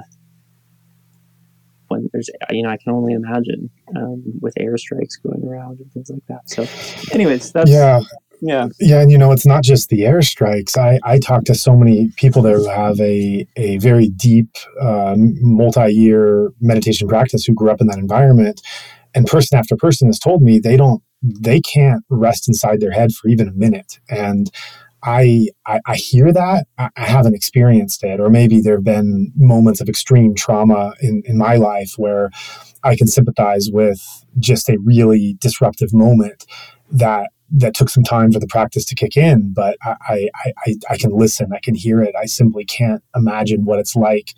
when there's you know I can only imagine um, with airstrikes going around and things like that. So, anyways, that's yeah. Yeah. Yeah, and you know, it's not just the airstrikes. I, I talk to so many people there who have a, a very deep, uh, multi year meditation practice who grew up in that environment. And person after person has told me they don't, they can't rest inside their head for even a minute. And I, I, I hear that. I, I haven't experienced it. Or maybe there have been moments of extreme trauma in, in my life where I can sympathize with just a really disruptive moment that that took some time for the practice to kick in, but I, I, I, I can listen, I can hear it. I simply can't imagine what it's like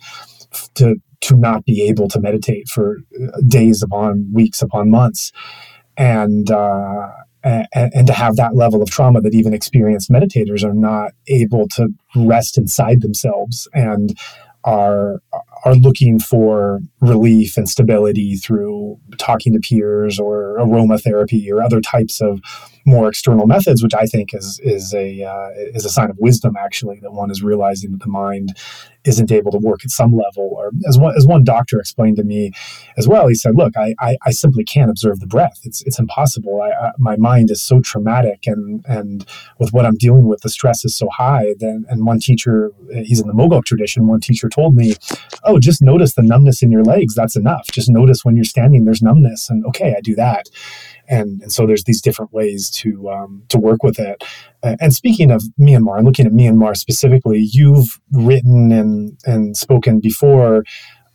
to to not be able to meditate for uh, days upon weeks upon months, and uh, and, and to have that level of trauma that even experienced meditators are not able to rest inside themselves and are are looking for relief and stability through talking to peers or aromatherapy or other types of more external methods, which I think is is a uh, is a sign of wisdom. Actually, that one is realizing that the mind isn't able to work at some level. Or as one as one doctor explained to me as well, he said, "Look, I I, I simply can't observe the breath. It's it's impossible. I, I, my mind is so traumatic, and and with what I'm dealing with, the stress is so high." Then and one teacher, he's in the Mogok tradition. One teacher told me, "Oh, just notice the numbness in your legs. That's enough. Just notice when you're standing, there's numbness, and okay, I do that." And and so there's these different ways to um, to work with it. and speaking of Myanmar, and looking at Myanmar specifically, you've written and and spoken before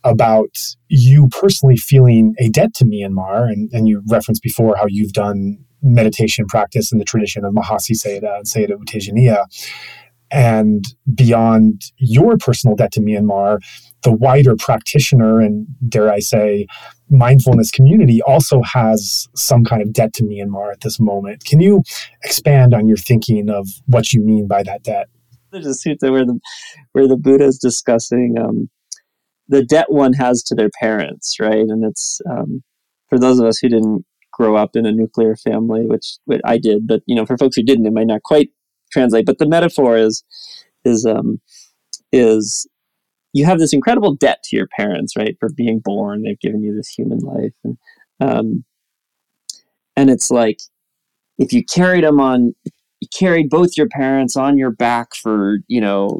about you personally feeling a debt to Myanmar, and, and you referenced before how you've done meditation practice in the tradition of Mahasi Sayadaw and Sayadaw U Tejaniya. And beyond your personal debt to Myanmar, the wider practitioner and, dare I say, mindfulness community also has some kind of debt to Myanmar at this moment. Can you expand on your thinking of what you mean by that debt? There's a sutta where the where the Buddha is discussing um, the debt one has to their parents, right? And it's um, for those of us who didn't grow up in a nuclear family, which, which I did, but you know, for folks who didn't, it might not quite translate. But the metaphor is is um, is you have this incredible debt to your parents, right, for being born. They've given you this human life, and um, and it's like if you carried them on, you carried both your parents on your back for you know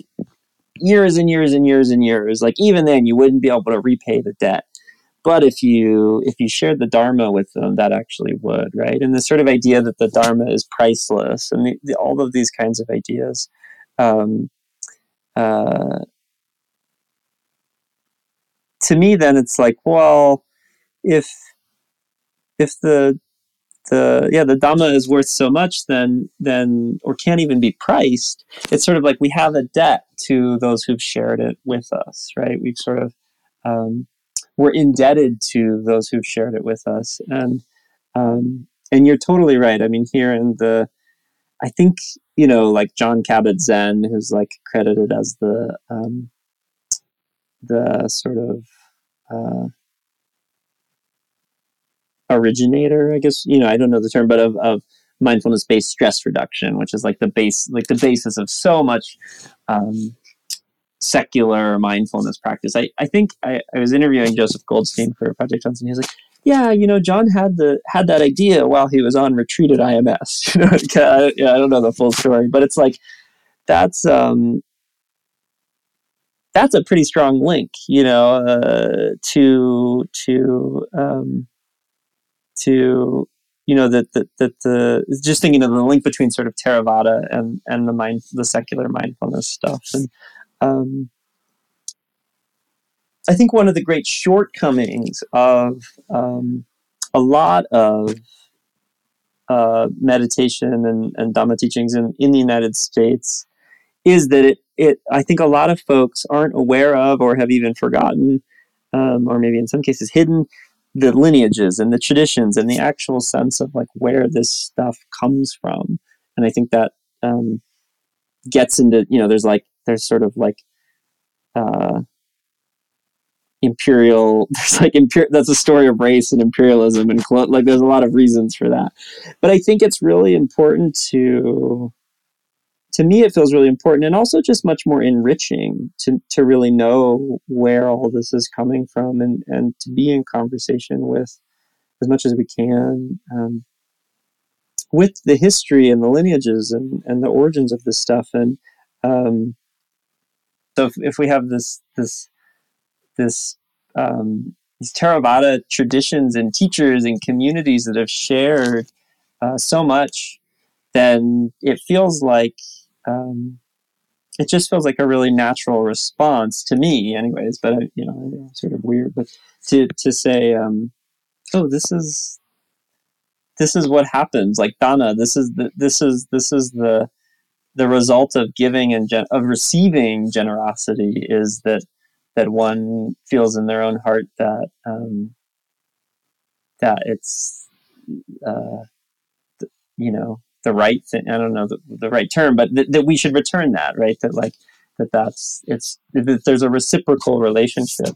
years and years and years and years. Like even then, you wouldn't be able to repay the debt. But if you if you shared the dharma with them, that actually would, right? And the sort of idea that the dharma is priceless, and the, the, all of these kinds of ideas. Um, uh, to me then it's like well if if the the yeah the dhamma is worth so much then then or can't even be priced it's sort of like we have a debt to those who've shared it with us right we've sort of um, we're indebted to those who've shared it with us. And um, and you're totally right. I mean here in the i think you know like jon kabat-zinn who's like credited as the um, the sort of uh, originator, I guess you know I don't know the term, but of, of mindfulness based stress reduction, which is like the base like the basis of so much um, secular mindfulness practice. I, I think I, I was interviewing Joseph Goldstein for Project Johnson. He was like, yeah, you know, Jon had the had that idea while he was on retreat at IMS. You know, I, yeah, I don't know the full story, but it's like that's um, that's a pretty strong link, you know, uh, to to um, to you know that that that the just thinking of the link between sort of Theravada and and the mind the secular mindfulness stuff and um, I think one of the great shortcomings of um, a lot of uh, meditation and, and Dhamma teachings in, in the United States is that it, it I think a lot of folks aren't aware of or have even forgotten um, or maybe in some cases hidden the lineages and the traditions and the actual sense of like where this stuff comes from. And I think that um, gets into you know there's like there's sort of like uh, imperial there's like imper- that's a story of race and imperialism and like there's a lot of reasons for that. But i think it's really important to to me it feels really important and also just much more enriching to to really know where all this is coming from and and to be in conversation with as much as we can um, with the history and the lineages and and the origins of this stuff and um, so if, if we have this this this um, these Theravada traditions and teachers and communities that have shared uh, so much, then it feels like um, it just feels like a really natural response to me, anyways. But I, you know, sort of weird, but to to say, um, oh, this is this is what happens. Like Dana, this is the this is this is the the result of giving and gen- of receiving generosity is that that one feels in their own heart that um, that it's uh, you know the right thing. I don't know the, the right term, but th- that we should return that right. That like that that's it's that there's a reciprocal relationship,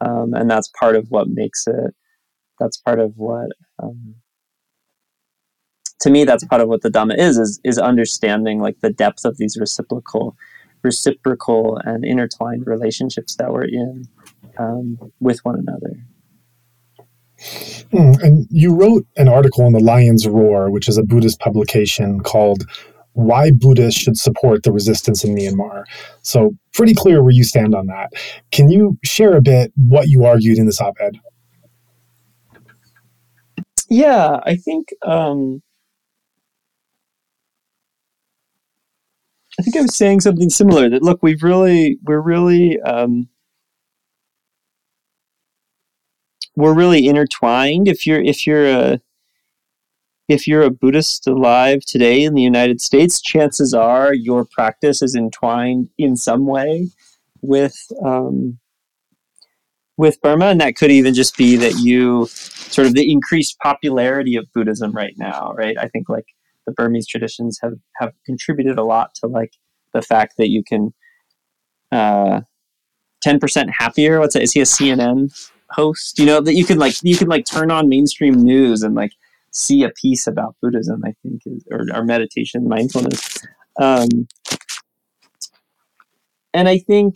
um, and that's part of what makes it. That's part of what. Um, to me, that's part of what the Dhamma is, is is understanding like the depth of these reciprocal reciprocal and intertwined relationships that we're in um, with one another. Mm, and you wrote an article in the Lion's Roar, which is a Buddhist publication called Why Buddhists Should Support the Resistance in Myanmar. So, pretty clear where you stand on that. Can you share a bit what you argued in this op ed? Yeah, I think um, I think I was saying something similar. That look, we've really, we're really, um, we're really intertwined. If you're, if you're a, if you're a Buddhist alive today in the United States, chances are your practice is entwined in some way with um, with Burma, and that could even just be that you sort of the increased popularity of Buddhism right now, right? I think like the Burmese traditions have have contributed a lot to like the fact that you can uh, ten percent happier. What's that? Is he a CNN host? You know that you can like you can like turn on mainstream news and like see a piece about Buddhism. I think is or, or meditation, mindfulness, um, and I think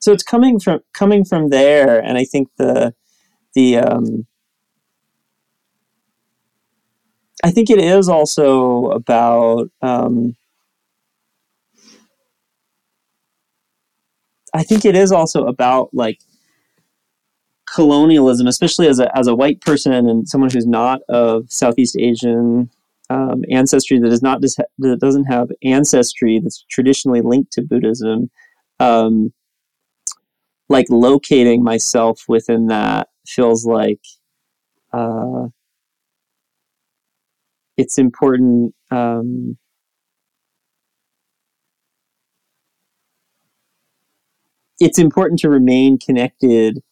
so. It's coming from coming from there, and I think the the um, I think it is also about. Um, I think it is also about like colonialism, especially as a as a white person and someone who's not of Southeast Asian um, ancestry, that is not that doesn't have ancestry that's traditionally linked to Buddhism. Um, like locating myself within that feels like uh, it's important um, it's important to remain connected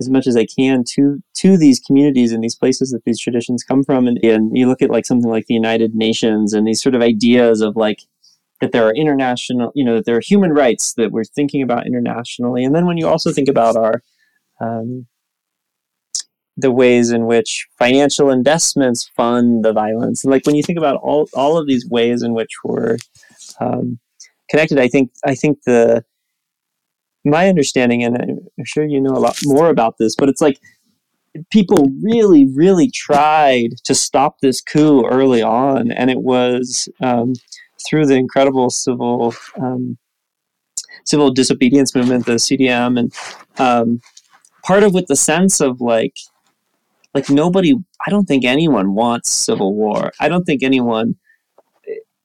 as much as I can to to these communities and these places that these traditions come from. And, and you look at like something like the United Nations and these sort of ideas of like that there are international, you know, that there are human rights that we're thinking about internationally. And then when you also think about our um, the ways in which financial investments fund the violence. Like when you think about all, all of these ways in which we're um, connected, I think I think the my understanding, and I'm sure you know a lot more about this, but it's like people really, really tried to stop this coup early on, and it was um, through the incredible civil um, civil disobedience movement, the CDM, and um, part of with the sense of like like nobody i don't think anyone wants civil war. I don't think anyone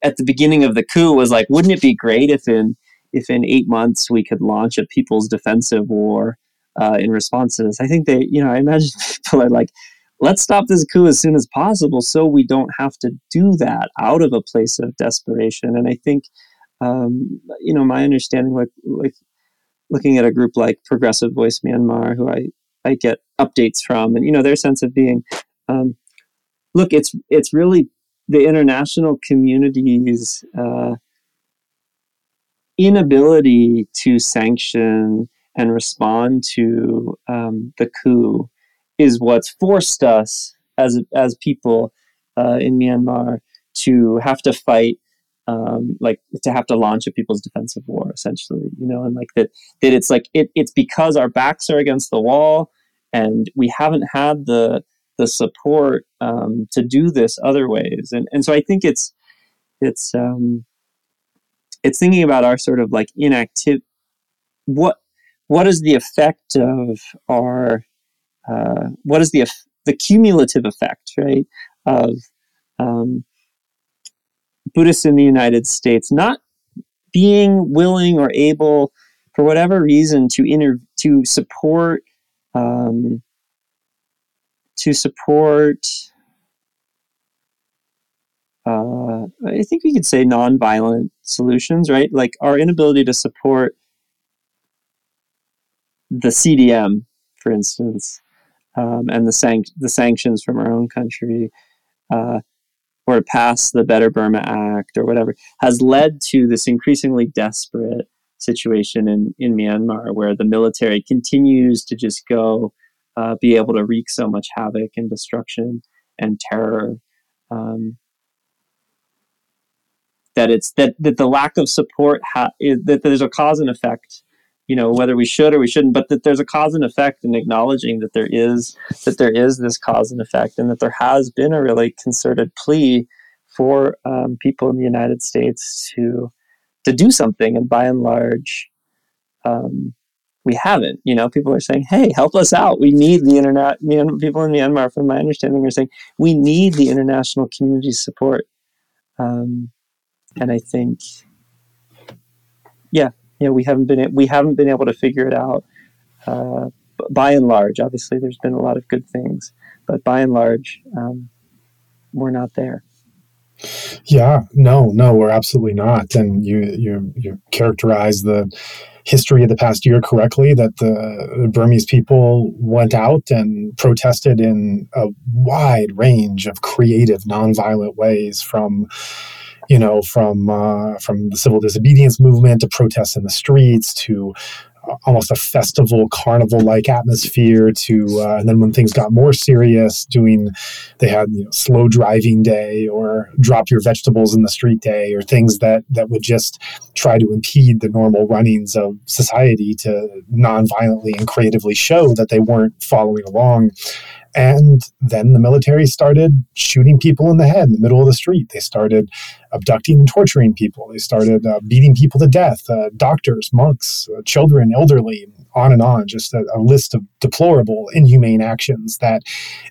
at the beginning of the coup was like wouldn't it be great if in if in eight months we could launch a people's defensive war uh, in response to this i think they you know i imagine people are like let's stop this coup as soon as possible so we don't have to do that out of a place of desperation. And i think um, you know my understanding like like looking at a group like Progressive Voice Myanmar, who I I get updates from, and you know their sense of being. Um, look, it's it's really the international community's uh, inability to sanction and respond to um, the coup is what's forced us as as people uh, in Myanmar to have to fight, um, like to have to launch a people's defensive war, essentially. You know, and like that that it's like it, it's because our backs are against the wall, and we haven't had the the support um, to do this other ways, and and so I think it's it's um, it's thinking about our sort of like inactive what what is the effect of our uh, what is the the cumulative effect right of um, Buddhists in the United States not being willing or able for whatever reason to inter- to support um, to support uh, I think we could say nonviolent solutions, right? Like our inability to support the CDM, for instance, um, and the sanc- the sanctions from our own country, uh, or pass the Better Burma Act or whatever, has led to this increasingly desperate situation in, in Myanmar where the military continues to just go uh, be able to wreak so much havoc and destruction and terror. Um, that it's that, that the lack of support ha- is, that there's a cause and effect you know whether we should or we shouldn't but that there's a cause and effect in acknowledging that there is that there is this cause and effect and that there has been a really concerted plea for um, people in the united states to to do something and by and large um, we haven't you know people are saying hey help us out we need the internet people in myanmar from my understanding are saying we need the international community's support um, and I think, yeah, know, we haven't been we haven't been able to figure it out. Uh, by and large, obviously, there's been a lot of good things, but by and large, um, we're not there. Yeah, no, no, we're absolutely not. And you you you characterize the history of the past year correctly that the Burmese people went out and protested in a wide range of creative, nonviolent ways from you know, from uh, from the civil disobedience movement to protests in the streets to almost a festival carnival like atmosphere to uh, and then when things got more serious doing they had you know slow driving day or drop your vegetables in the street day or things that that would just try to impede the normal runnings of society to non-violently and creatively show that they weren't following along and then the military started shooting people in the head in the middle of the street. They started abducting and torturing people. They started uh, beating people to death, uh, doctors, monks, uh, children, elderly, on and on. Just a, a, list of deplorable, inhumane actions that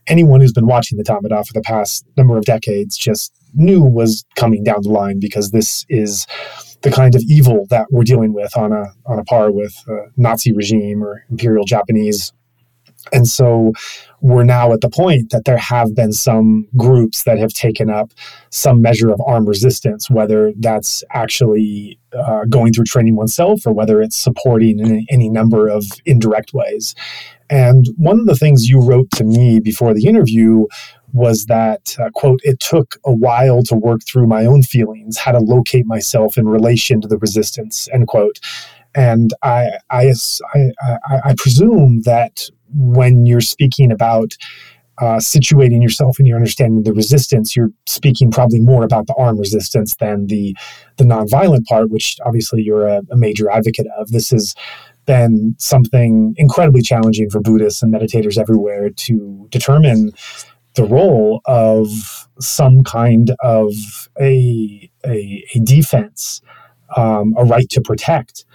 anyone who's been watching the Tatmadaw for the past number of decades just knew was coming down the line because this is the kind of evil that we're dealing with on a on a par with Nazi regime or imperial Japanese and so we're now at the point that there have been some groups that have taken up some measure of armed resistance, whether that's actually uh, going through training oneself or whether it's supporting in any number of indirect ways. And one of the things you wrote to me before the interview was that, uh, quote, it took a while to work through my own feelings, how to locate myself in relation to the resistance, end quote. And I, I, I, I, presume that when you're speaking about uh, situating yourself and your understanding the resistance, you're speaking probably more about the arm resistance than the the nonviolent part, which obviously you're a, a major advocate of. This has been something incredibly challenging for Buddhists and meditators everywhere to determine the role of some kind of a a, a defense, um, a right to protect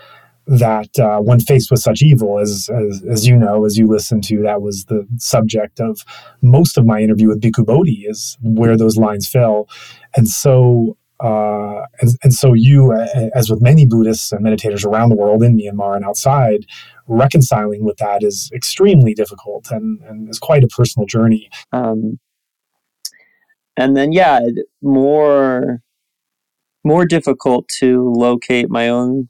that uh, when faced with such evil, as, as, as you know, as you listen to, that was the subject of most of my interview with Bhikkhu Bodhi, is where those lines fell, and so uh, and, and so you, as with many Buddhists and meditators around the world in Myanmar and outside, reconciling with that is extremely difficult and, and is quite a personal journey. Um, and then, yeah, more more difficult to locate my own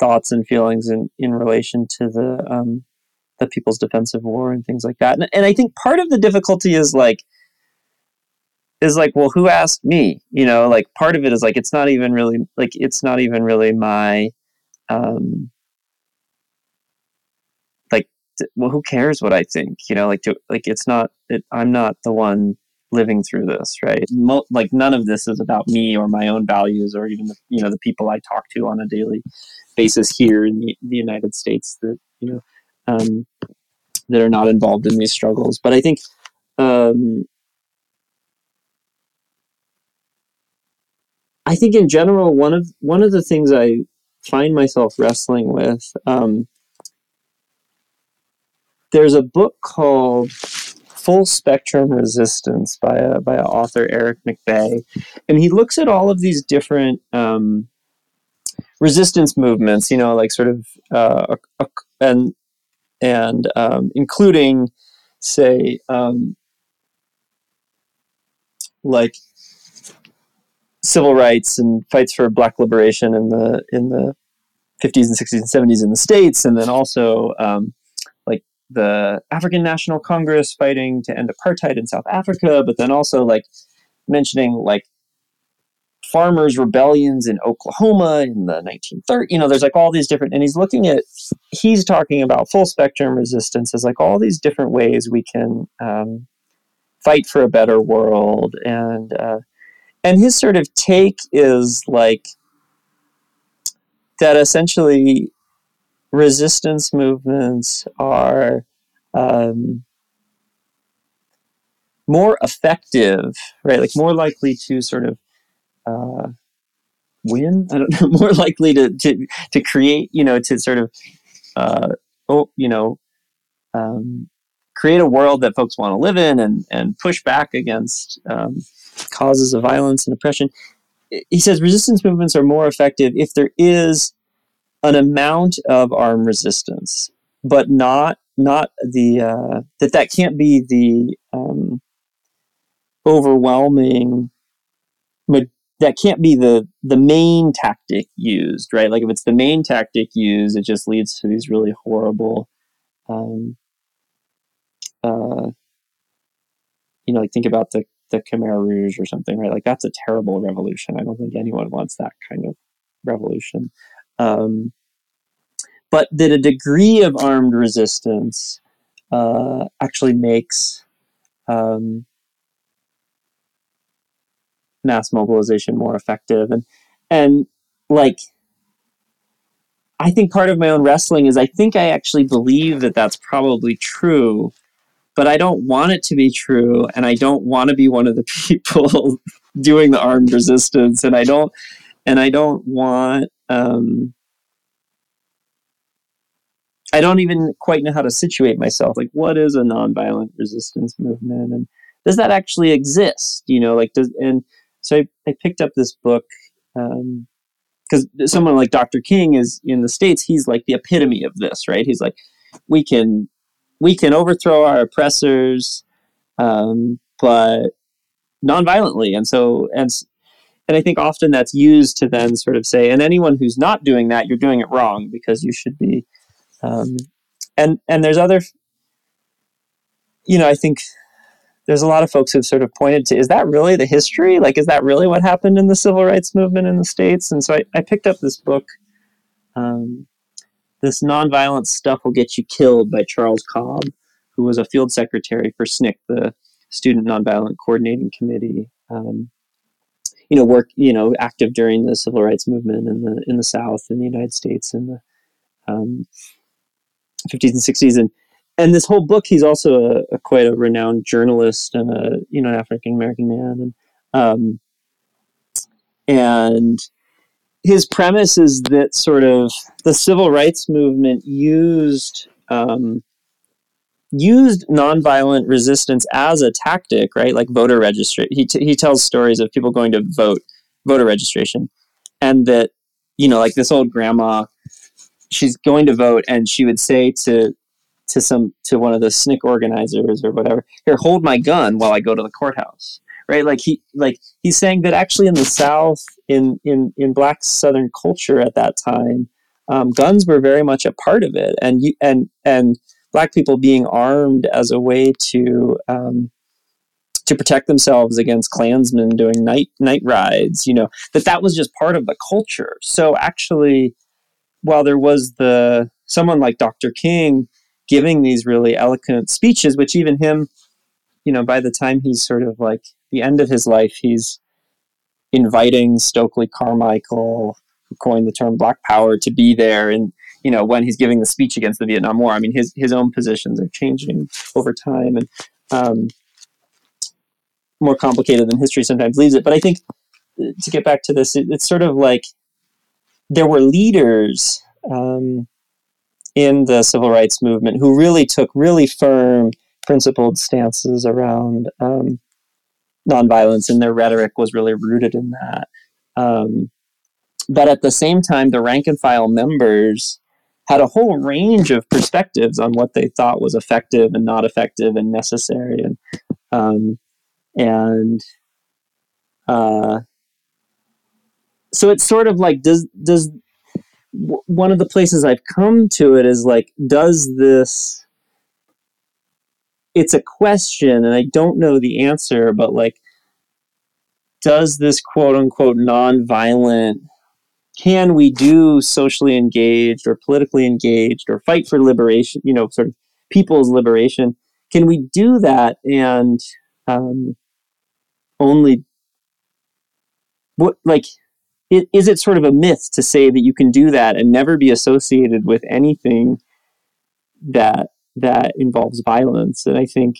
thoughts and feelings in, in relation to the um, the People's Defensive War and things like that. And, and I think part of the difficulty is like is like, well, who asked me? You know, like part of it is like it's not even really like it's not even really my um like well who cares what I think? You know, like to like it's not it, I'm not the one living through this, right? Mo- like none of this is about me or my own values or even the, you know the people I talk to on a daily basis here in the, the United States that you know um, that are not involved in these struggles. But I think um, I think in general one of one of the things I find myself wrestling with. Um, there's a book called Full Spectrum Resistance by a by an author Aric McBay, and he looks at all of these different um, resistance movements. You know, like sort of uh, and and um, including, say, um, like civil rights and fights for black liberation in the in the 50s and 60s and 70s in the states, and then also um, the African National Congress fighting to end apartheid in South Africa, but then also like mentioning like farmers' rebellions in Oklahoma in the 1930s. You know, there's like all these different, and he's looking at, he's talking about full spectrum resistance as like all these different ways we can um, fight for a better world, and uh, and his sort of take is like that essentially resistance movements are um, more effective, right? Like more likely to sort of uh, win. I don't know. More likely to to to create, you know, to sort of uh, oh, you know, um, create a world that folks want to live in and and push back against um, causes of violence and oppression. He says resistance movements are more effective if there is an amount of armed resistance, but not not the uh, that that can't be the um, overwhelming that can't be the the main tactic used, right? Like if it's the main tactic used, it just leads to these really horrible, um, uh, you know, like think about the the Khmer Rouge or something, right? Like that's a terrible revolution. I don't think anyone wants that kind of revolution. Um, but that a degree of armed resistance uh, actually makes um, mass mobilization more effective. And and like I think part of my own wrestling is I think I actually believe that that's probably true, but I don't want it to be true, and I don't want to be one of the people doing the armed resistance, and I don't, and I don't want, um, I don't even quite know how to situate myself. Like, what is a nonviolent resistance movement, and does that actually exist? You know, like does and so I, I picked up this book because um, someone like Dr. King is in the states. He's like the epitome of this, right? He's like, we can we can overthrow our oppressors, um, but non-violently, and so and and I think often that's used to then sort of say, and anyone who's not doing that, you're doing it wrong because you should be. Um, and and there's other, you know, I think there's a lot of folks who've sort of pointed to is that really the history like is that really what happened in the civil rights movement in the states and so i, I picked up this book um, this nonviolent stuff will get you killed by charles cobb who was a field secretary for sncc the student nonviolent coordinating committee um, you know work you know active during the civil rights movement in the in the south in the united states in the um, 50s and 60s and and this whole book, he's also a, a, quite a renowned journalist and a you know an African American man, and um, and his premise is that sort of the civil rights movement used um, used nonviolent resistance as a tactic, right? Like voter registration. He t- he tells stories of people going to vote, voter registration, and that you know, like this old grandma, she's going to vote, and she would say to to some to one of the SNCC organizers or whatever. Here, hold my gun while I go to the courthouse. Right? Like he like he's saying that actually in the South, in in in Black Southern culture at that time, um, guns were very much a part of it, and you, and and black people being armed as a way to um, to protect themselves against Klansmen doing night night rides. You know that that was just part of the culture. So actually, while there was the someone like Dr. King giving these really eloquent speeches, which even him, you know, by the time he's sort of like the end of his life, he's inviting Stokely Carmichael, who coined the term Black Power, to be there. And you know, when he's giving the speech against the Vietnam War, I mean, his his own positions are changing over time, and um, more complicated than history sometimes leaves it. But I think uh, to get back to this, it, it's sort of like there were leaders um, in the civil rights movement who really took really firm, principled stances around um, nonviolence, and their rhetoric was really rooted in that. Um, but at the same time, the rank and file members had a whole range of perspectives on what they thought was effective and not effective and necessary, and um, and uh, so it's sort of like does does one of the places I've come to it is like does this it's a question and I don't know the answer but like does this quote unquote non-violent can we do socially engaged or politically engaged or fight for liberation you know sort of people's liberation? Can we do that and um, only what like it, is it sort of a myth to say that you can do that and never be associated with anything that that involves violence? And i think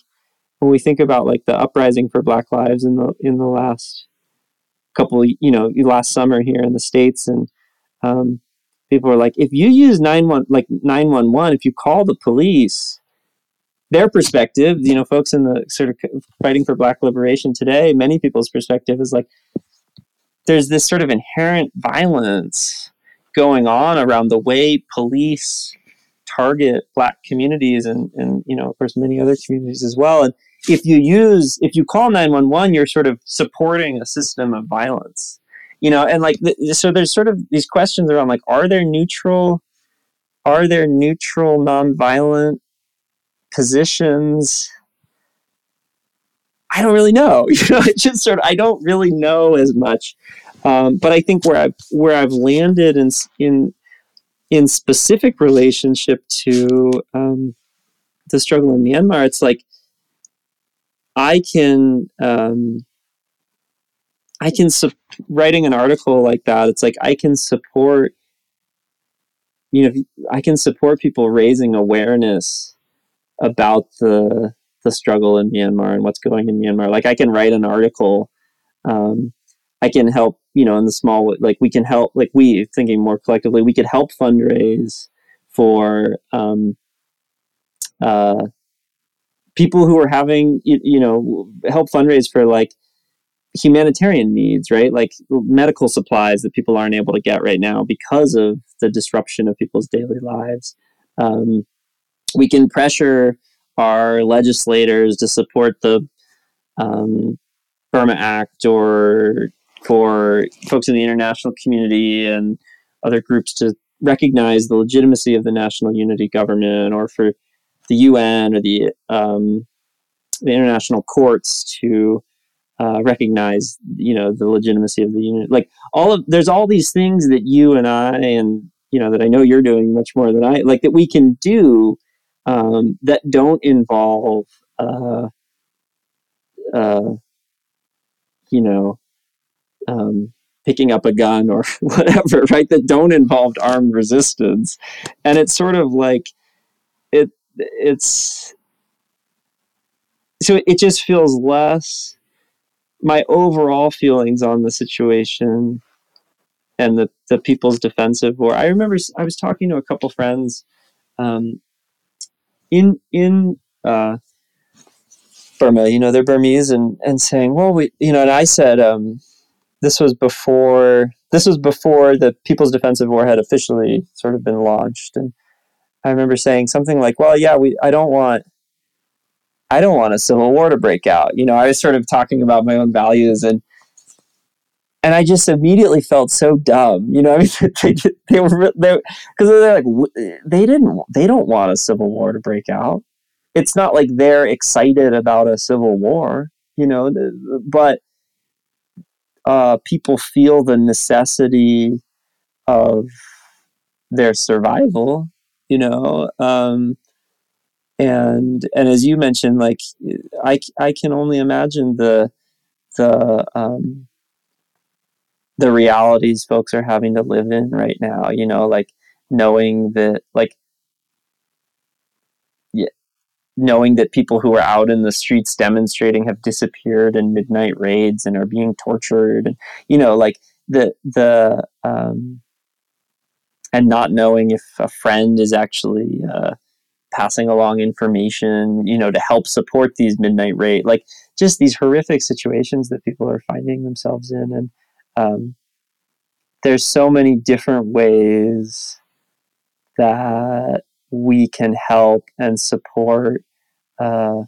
when we think about like the uprising for black lives in the in the last couple you know last summer here in the states and um, people were like if you use 91 like 911 if you call the police their perspective you know folks in the sort of fighting for black liberation today many people's perspective is like there's this sort of inherent violence going on around the way police target black communities and, and you know of course many other communities as well and if you use if you call 911 you're sort of supporting a system of violence you know and like so there's sort of these questions around like are there neutral are there neutral nonviolent positions I don't really know. You know, it's just sort of I don't really know as much. Um, but I think where I've where I've landed in in in specific relationship to um, the struggle in Myanmar, it's like I can um, I can su- writing an article like that. It's like I can support you know I can support people raising awareness about the the struggle in Myanmar and what's going in Myanmar. Like I can write an article. Um, I can help, you know, in the small, like we can help, like we thinking more collectively, we could help fundraise for um, uh, people who are having, you, you know, help fundraise for like humanitarian needs, right? Like medical supplies that people aren't able to get right now because of the disruption of people's daily lives. Um, we can pressure our legislators to support the um, Burma Act or for folks in the international community and other groups to recognize the legitimacy of the national unity government or for the UN or the, um, the international courts to uh, recognize you know the legitimacy of the unit like all of there's all these things that you and I and you know that I know you're doing much more than I like that we can do um, that don't involve, uh, uh, you know, um, picking up a gun or whatever, right? That don't involve armed resistance, and it's sort of like. It's so it just feels less. My overall feelings on the situation and the, the People's Defensive War. I remember I was talking to a couple friends um, in in uh, Burma, you know, they're Burmese, and and saying, well, we, you know, and I said, um, this was before this was before the People's Defensive War had officially sort of been launched, and I remember saying something like, well, yeah, we, I don't want. I don't want a civil war to break out. You know, I was sort of talking about my own values and and I just immediately felt so dumb. You know, I mean, they, they were they because they, they're like they didn't they don't want a civil war to break out. It's not like they're excited about a civil war, you know, but uh, people feel the necessity of their survival, you know, um, and and as you mentioned, like I I can only imagine the the um, the realities folks are having to live in right now you know like knowing that like yeah, knowing that people who are out in the streets demonstrating have disappeared in midnight raids and are being tortured and you know like the the um and not knowing if a friend is actually uh, passing along information you know to help support these midnight raid like just these horrific situations that people are finding themselves in. And um, there's so many different ways that we can help and support uh,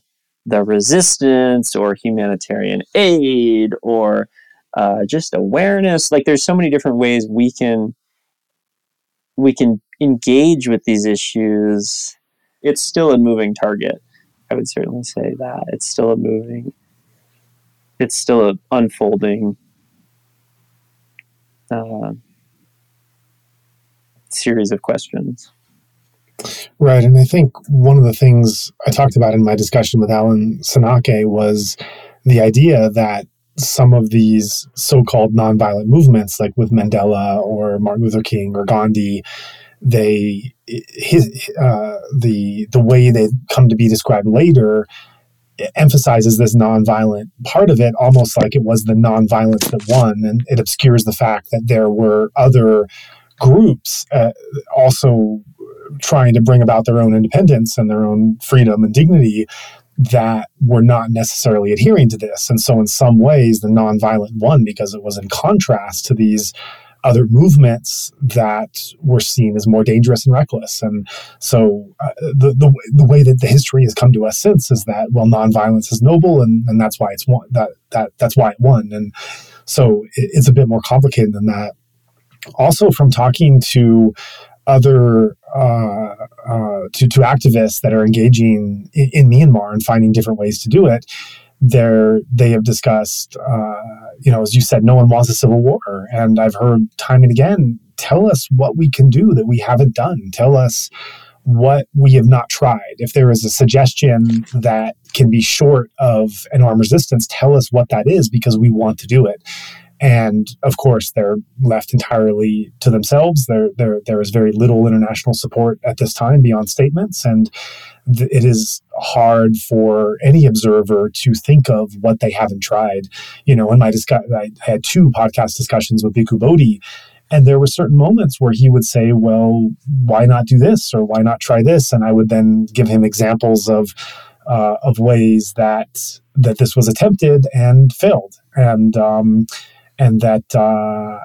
the resistance or humanitarian aid or uh, just awareness. Like there's so many different ways we can we can engage with these issues it's still a moving target i would certainly say that it's still a moving it's still a unfolding uh, series of questions. Right. And I think one of the things I talked about in my discussion with Alan Senauke was the idea that some of these so-called nonviolent movements, like with Mandela or Martin Luther King or Gandhi, they his, uh, the the way they come to be described later emphasizes this nonviolent part of it almost like it was the nonviolence that won and it obscures the fact that there were other groups uh, also trying to bring about their own independence and their own freedom and dignity that were not necessarily adhering to this and so in some ways the nonviolent won because it was in contrast to these other movements that were seen as more dangerous and reckless. And so uh, the, the, the way that the history has come to us since is that, well, nonviolence is noble and, and that's why it's won, that, that, that's why it won. And so it, it's a bit more complicated than that. Also from talking to other uh, uh, to, to activists that are engaging in, in Myanmar and finding different ways to do it, there they have discussed, uh, you know, as you said, no one wants a civil war, and I've heard time and again, tell us what we can do that we haven't done. Tell us what we have not tried. If there is a suggestion that can be short of an armed resistance, tell us what that is because we want to do it. And of course, they're left entirely to themselves. There, there, there is very little international support at this time beyond statements, and th- it is hard for any observer to think of what they haven't tried. You know, in my discuss, I had two podcast discussions with Bhikkhu Bodhi, and there were certain moments where he would say, "Well, why not do this or why not try this?" And I would then give him examples of uh, of ways that that this was attempted and failed, and um, and that uh,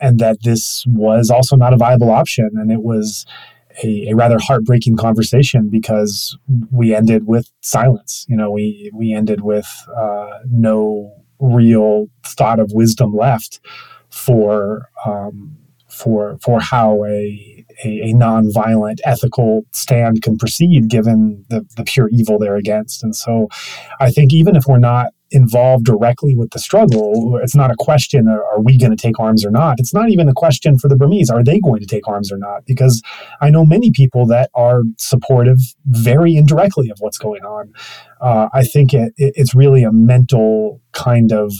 and that this was also not a viable option, and it was a, a, rather heartbreaking conversation because we ended with silence. You know, we we ended with uh, no real thought of wisdom left for um, for for how a, a, a nonviolent ethical stand can proceed given the, the pure evil they're against. And so I think even if we're not involved directly with the struggle. It's not a question, are we going to take arms or not? It's not even a question for the Burmese, are they going to take arms or not? Because I know many people that are supportive very indirectly of what's going on. Uh, I think it, it, it's really a mental kind of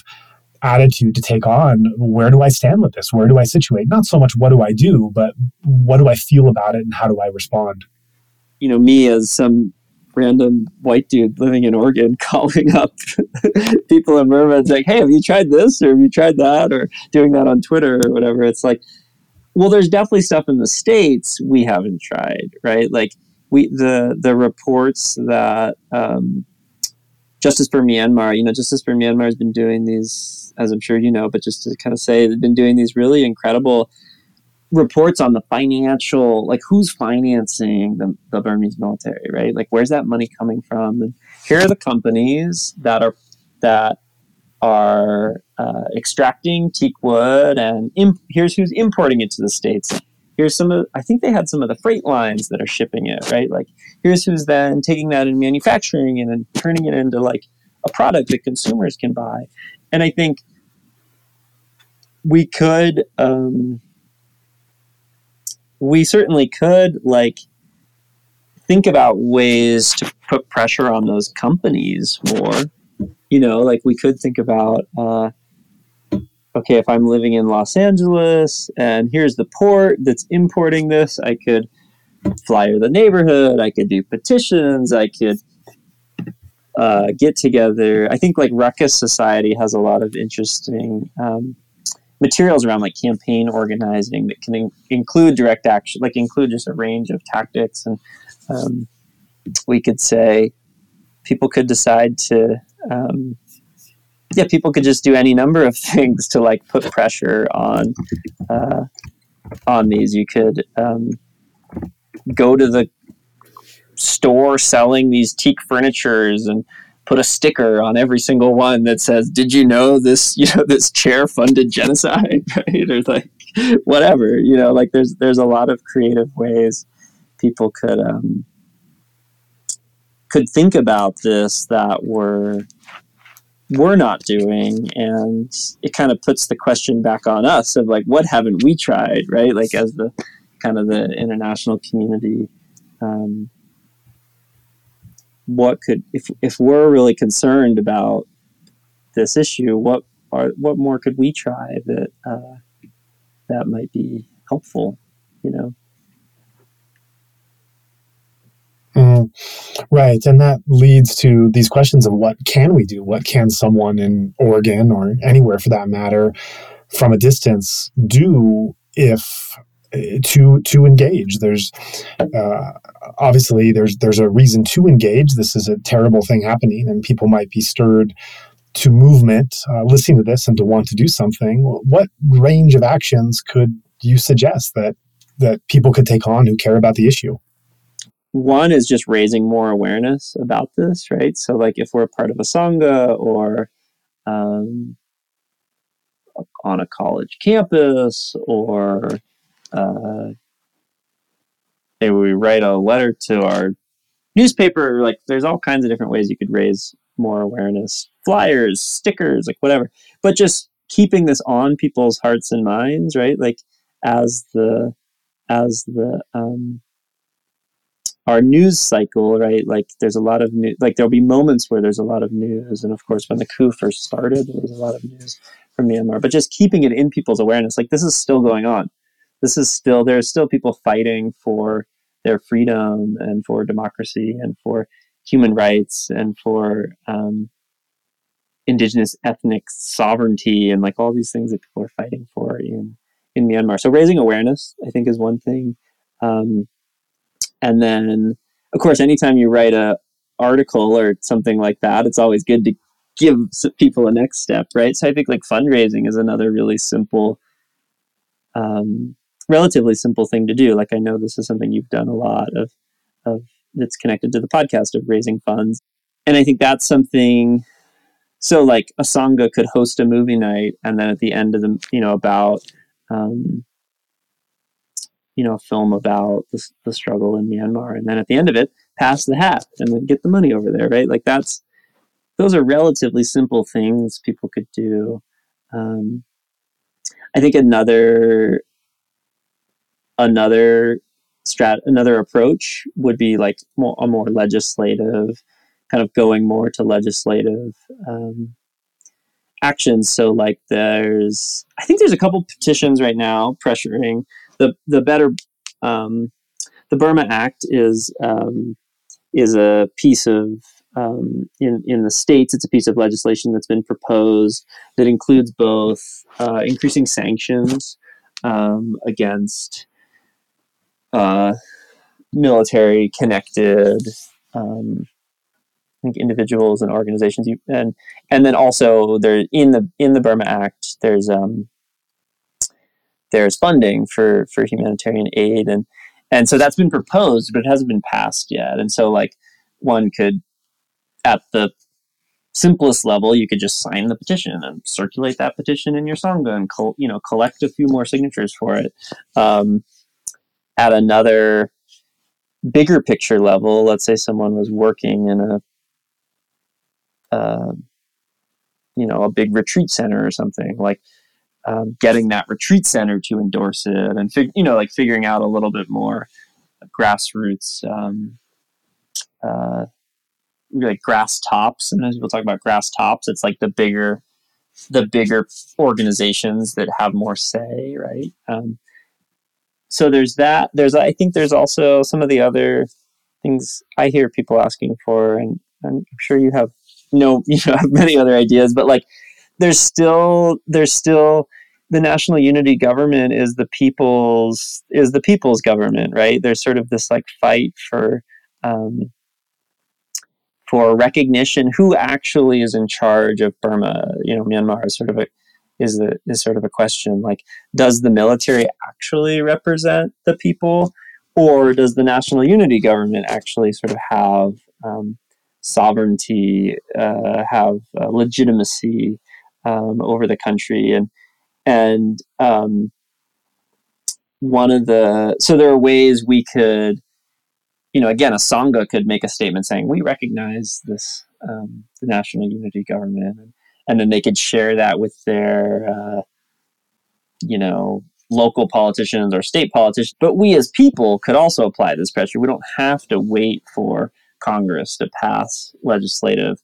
attitude to take on where do I stand with this? Where do I situate? Not so much what do I do, but what do I feel about it and how do I respond? You know, me as some random white dude living in Oregon calling up people in Burma saying, "Hey, have you tried this or have you tried that?" or doing that on Twitter or whatever. It's like, well, there's definitely stuff in the states we haven't tried, right? Like we the the reports that um, Justice for Myanmar, you know, Justice for Myanmar has been doing these, as I'm sure you know, but just to kind of say, they've been doing these really incredible reports on the financial, like who's financing the, the Burmese military, right? Like where's that money coming from? And here are the companies that are that are uh, extracting teak wood, and imp- here's who's importing it to the states. Here's some of I think they had some of the freight lines that are shipping it, right? Like here's who's then taking that and manufacturing it and turning it into like a product that consumers can buy. And I think we could um, we certainly could like think about ways to put pressure on those companies more. You know, like we could think about, uh, okay, if I'm living in Los Angeles and here's the port that's importing this, I could flyer the neighborhood, I could do petitions, I could uh, get together. I think like Ruckus Society has a lot of interesting um, materials around like campaign organizing that can in- include direct action, like include just a range of tactics. And um, we could say people could decide to, um, yeah, people could just do any number of things to like put pressure on uh, on these. You could um, go to the store selling these teak furnitures and put a sticker on every single one that says, "Did you know this? You know this chair funded genocide?" Right or like whatever. You know, like there's there's a lot of creative ways people could um, could think about this that were we're not doing, and it kind of puts the question back on us of like, what haven't we tried? Right, like as the kind of the international community. Um, what could if if we're really concerned about this issue, what are what more could we try that uh, that might be helpful? You know. Mm, right, and that leads to these questions of what can we do? What can someone in Oregon or anywhere for that matter, from a distance, do if to to engage. There's uh, obviously there's there's a reason to engage. This is a terrible thing happening, and people might be stirred to movement uh, listening to this and to want to do something. What range of actions could you suggest that that people could take on who care about the issue? One is just raising more awareness about this, right? So, like if we're part of a sangha or um, on a college campus or uh, maybe we write a letter to our newspaper. Like, there's all kinds of different ways you could raise more awareness. Flyers, stickers, like whatever. But just keeping this on people's hearts and minds, right? Like, as the as the um, our news cycle, right? Like there's a lot of news, like there'll be moments where there's a lot of news. And of course, when the coup first started, there was a lot of news from Myanmar, but just keeping it in people's awareness, like this is still going on this is still there are still people fighting for their freedom and for democracy and for human rights and for um, indigenous ethnic sovereignty and like all these things that people are fighting for in in Myanmar. So raising awareness, I think, is one thing. Um, and then, of course, anytime you write a article or something like that, it's always good to give people a next step, right? So I think like fundraising is another really simple um, relatively simple thing to do. Like I know this is something you've done a lot of, of that's connected to the podcast of raising funds, and I think that's something. So like a sangha could host a movie night, and then at the end of the you know about um, you know a film about the, the struggle in Myanmar, and then at the end of it, pass the hat and then get the money over there, right? Like that's those are relatively simple things people could do. Um, I think another another strat another approach would be like more, a more legislative kind of going more to legislative um, actions. So like there's i think there's a couple petitions right now pressuring the the better um, the burma act is um, is a piece of um, in in the states it's a piece of legislation that's been proposed that includes both uh, increasing sanctions um, against uh, military connected um, I think individuals and organizations. You, and and then also there in the in the Burma Act there's um, there's funding for for humanitarian aid. And and so that's been proposed but it hasn't been passed yet. And so like one could at the simplest level, you could just sign the petition and circulate that petition in your sangha and col- you know collect a few more signatures for it. Um, at another bigger picture level, let's say someone was working in a uh, you know a big retreat center or something like um, getting that retreat center to endorse it and fig- you know like figuring out a little bit more grassroots um, uh, like grass tops. And as people talk about grass tops it's like the bigger the bigger organizations that have more say right? Um, so there's that there's i think there's also some of the other things i hear people asking for and i'm sure you have no you know have many other ideas but like there's still there's still the national unity government is the people's is the people's government right there's sort of this like fight for um, for recognition who actually is in charge of Burma. You know, Myanmar is sort of a is the is sort of a question like does the military actually represent the people, or does the national unity government actually sort of have um, sovereignty, uh, have uh, legitimacy um, over the country, and and um, one of the so there are ways we could you know, again, a Sangha could make a statement saying, we recognize this, um, the national unity government. And, and, then they could share that with their, uh, you know, local politicians or state politicians. But we as people could also apply this pressure. We don't have to wait for Congress to pass legislative,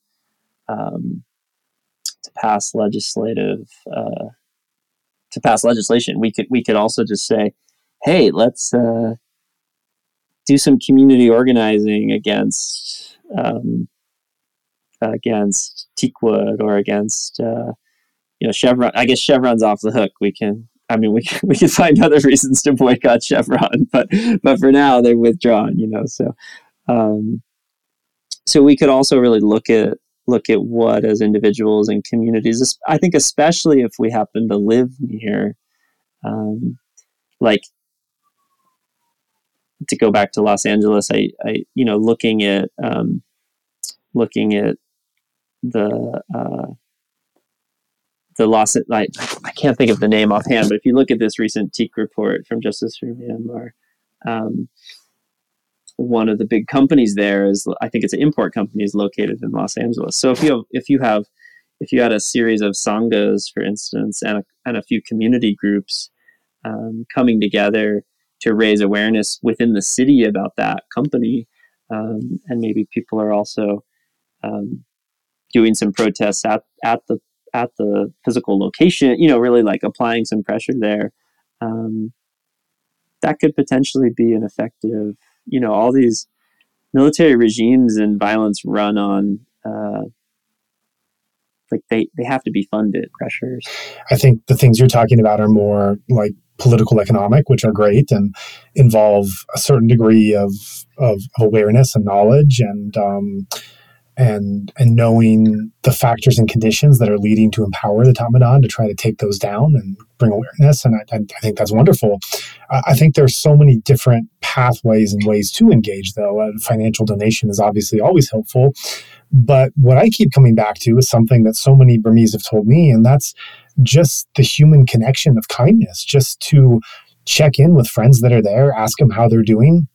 um, to pass legislative, uh, to pass legislation. We could, we could also just say, hey, let's, uh, do some community organizing against um, against Teakwood or against uh, you know Chevron. I guess Chevron's off the hook. We can. I mean, we can, we can find other reasons to boycott Chevron, but but for now they're withdrawn. You know, so um, so we could also really look at look at what as individuals and communities. I think especially if we happen to live near, um, like to go back to Los Angeles, I, I you know, looking at um, looking at the uh, the Los, I, I can't think of the name offhand, but if you look at this recent Teak report from Justice for Myanmar, um, one of the big companies there is, I think it's an import company, is located in Los Angeles. So if you have, if you have, if you had a series of sanghas, for instance, and a, and a few community groups um, coming together to raise awareness within the city about that company. Um, and maybe people are also um, doing some protests at, at the at the physical location. You know, really like applying some pressure there. Um, that could potentially be an effective. You know, all these military regimes and violence run on. Uh, like they, they have to be funded pressures. I think the things you're talking about are more like political economic, which are great and involve a certain degree of, of awareness and knowledge and um, and and knowing the factors and conditions that are leading to empower the Tatmadaw to try to take those down and bring awareness. And I, I think that's wonderful. I think there's so many different pathways and ways to engage, though. A financial donation is obviously always helpful. But what I keep coming back to is something that so many Burmese have told me, and that's just the human connection of kindness, just to check in with friends that are there, ask them how they're doing,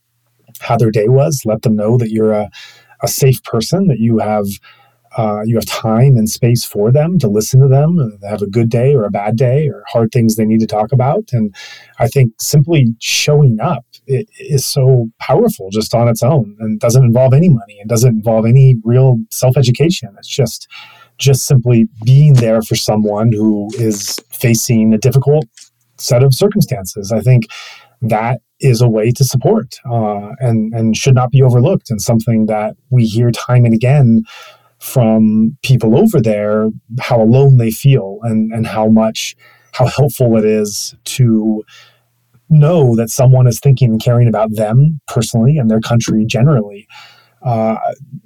how their day was, let them know that you're a, a safe person, that you have uh, you have time and space for them to listen to them, uh, have a good day or a bad day or hard things they need to talk about. And I think simply showing up is so powerful just on its own and doesn't involve any money and doesn't involve any real self education. It's just just simply being there for someone who is facing a difficult set of circumstances. I think that is a way to support uh, and and should not be overlooked. And something that we hear time and again from people over there how alone they feel and and how much how helpful it is to know that someone is thinking and caring about them personally and their country generally uh,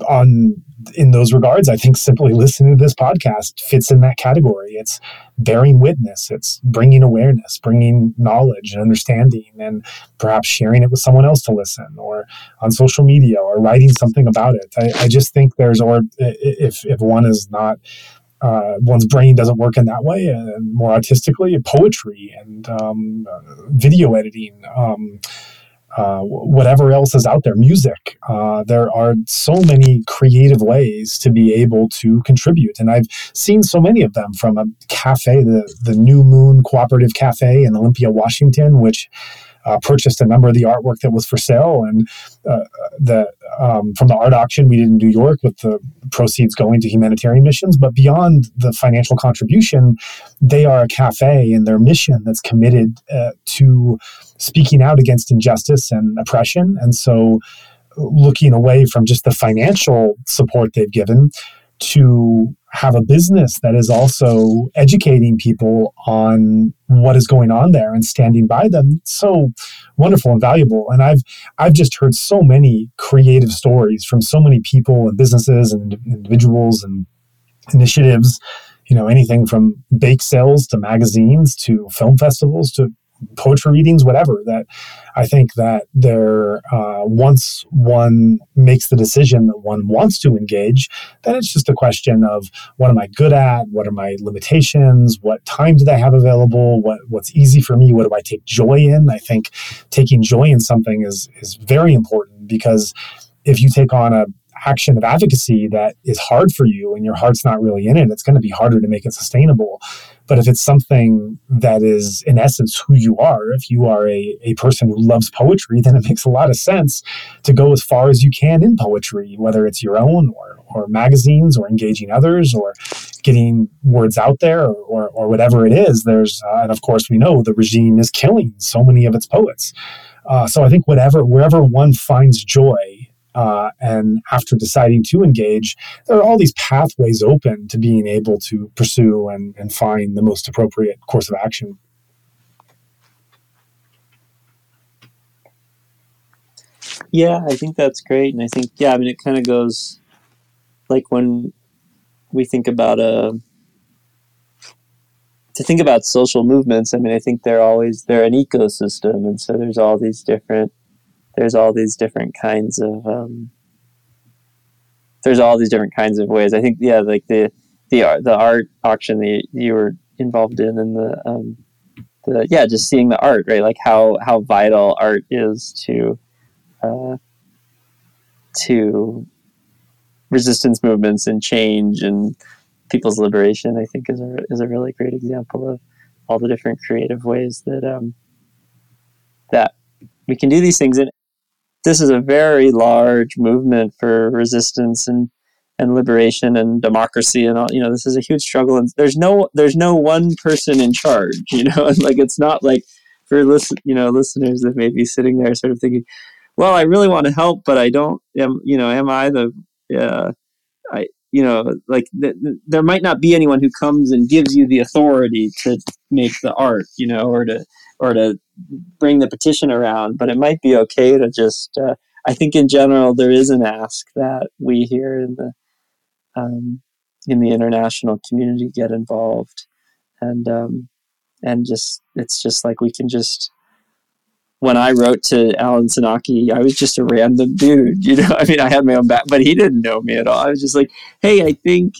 on in those regards, I think simply listening to this podcast fits in that category. It's bearing witness, it's bringing awareness, bringing knowledge and understanding, and perhaps sharing it with someone else to listen, or on social media, or writing something about it. I, I just think there's, or if if one is not uh, one's brain doesn't work in that way, and more artistically, poetry and um, video editing. Um, uh, whatever else is out there, music. Uh, there are so many creative ways to be able to contribute. And I've seen so many of them from a cafe, the, the New Moon Cooperative Cafe in Olympia, Washington, which uh, purchased a number of the artwork that was for sale, and uh, the um, from the art auction we did in New York, with the proceeds going to humanitarian missions. But beyond the financial contribution, they are a cafe, and their mission that's committed uh, to speaking out against injustice and oppression, and so looking away from just the financial support they've given to have a business that is also educating people on what is going on there and standing by them so wonderful and valuable. And i've i've just heard so many creative stories from so many people and businesses and individuals and initiatives you know anything from bake sales to magazines to film festivals to poetry readings, whatever. That I think that there, uh, once one makes the decision that one wants to engage, then it's just a question of what am I good at? What are my limitations? What time do I have available? What what's easy for me? What do I take joy in? I think taking joy in something is is very important because if you take on a action of advocacy that is hard for you and your heart's not really in it, it's going to be harder to make it sustainable. But if it's something that is, in essence, who you are, if you are a, a person who loves poetry, then it makes a lot of sense to go as far as you can in poetry, whether it's your own or, or magazines or engaging others or getting words out there or, or, whatever it is. There's, uh, and of course, we know the regime is killing so many of its poets. Uh, so I think whatever, wherever one finds joy, uh, and after deciding to engage, there are all these pathways open to being able to pursue and, and find the most appropriate course of action. Yeah, I think that's great. And I think, yeah, I mean, it kind of goes like when we think about a, uh, to think about social movements, I mean, I think they're always, they're an ecosystem. And so there's all these different there's all these different kinds of um, there's all these different kinds of ways. I think yeah, like the the art the art auction that you were involved in, and the um, the yeah, just seeing the art, right? Like how how vital art is to uh, to resistance movements and change and people's liberation. I think is a is a really great example of all the different creative ways that um, that we can do these things. And this is a very large movement for resistance and and liberation and democracy and all you know this is a huge struggle and there's no there's no one person in charge you know like it's not like for listen you know listeners that may be sitting there sort of thinking well i really want to help but i don't am you know am i the uh, i you know like th- there might not be anyone who comes and gives you the authority to make the art you know or to or to bring the petition around, but it might be okay to just. Uh, I think in general there is an ask that we here in the um, in the international community get involved, and um, and just it's just like we can just. When I wrote to Alan Senauke, I was just a random dude, you know. I mean, I had my own back, but he didn't know me at all. I was just like, "Hey, I think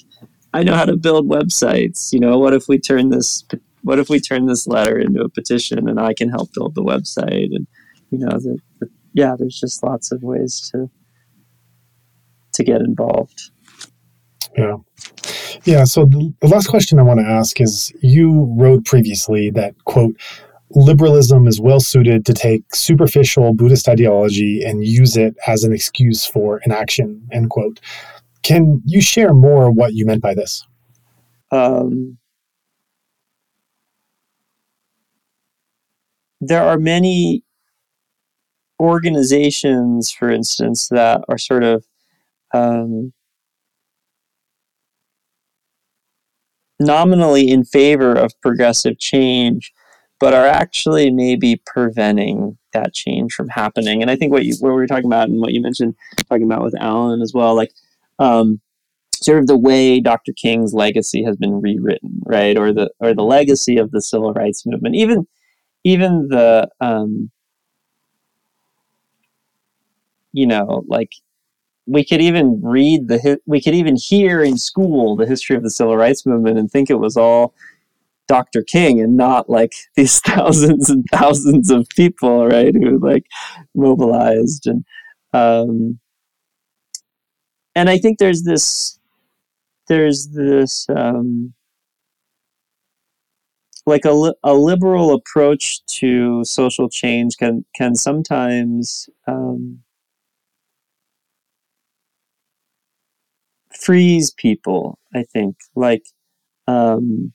I know how to build websites. You know, what if we turn this what if we turn this letter into a petition and I can help build the website? And you know, the, the, yeah, there's just lots of ways to to get involved. Yeah. Yeah. So the, the last question I want to ask is you wrote previously that, quote, liberalism is well suited to take superficial Buddhist ideology and use it as an excuse for inaction, end quote. Can you share more what you meant by this? Um, there are many organizations, for instance, that are sort of um, nominally in favor of progressive change, but are actually maybe preventing that change from happening. And I think what you what we were talking about and what you mentioned talking about with Alan as well, like um, sort of the way Dr. King's legacy has been rewritten, right? Or the or the legacy of the civil rights movement. Even even the um, you know, like we could even read the we could even hear in school the history of the civil rights movement and think it was all Dr. King and not like these thousands and thousands of people, right, who like mobilized and um, and I think there's this there's this um, like a, a liberal approach to social change can can sometimes um, freeze people. I think like um,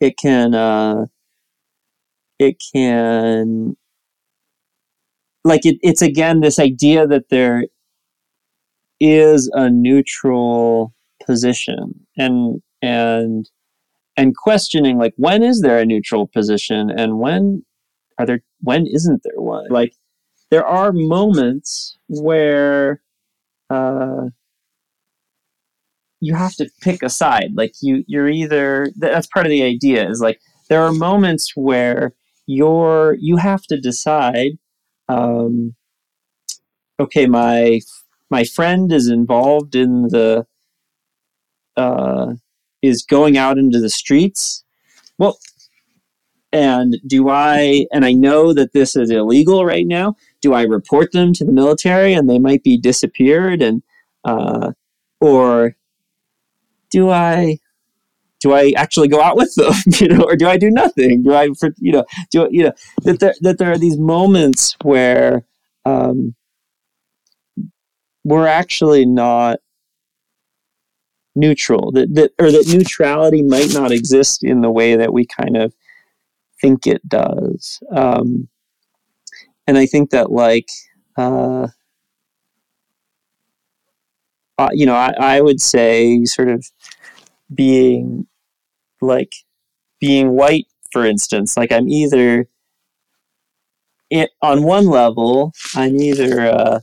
it can uh, it can like it, it's again this idea that there is a neutral position and and and questioning like when is there a neutral position and when are there when isn't there one? Like there are moments where uh, you have to pick a side. Like you you're either that's part of the idea is like there are moments where you're you have to decide um, okay my my friend is involved in the uh, is going out into the streets. Well and do i and i know that this is illegal right now. Do i report them to the military and they might be disappeared and uh, or do i do i actually go out with them you know or do i do nothing? Do i for you know do you know that there, that there are these moments where um, we're actually not neutral that, that or that neutrality might not exist in the way that we kind of think it does. Um, and i think that like uh, uh, you know I, I would say sort of being like being white for instance like i'm either it, on one level i'm either uh,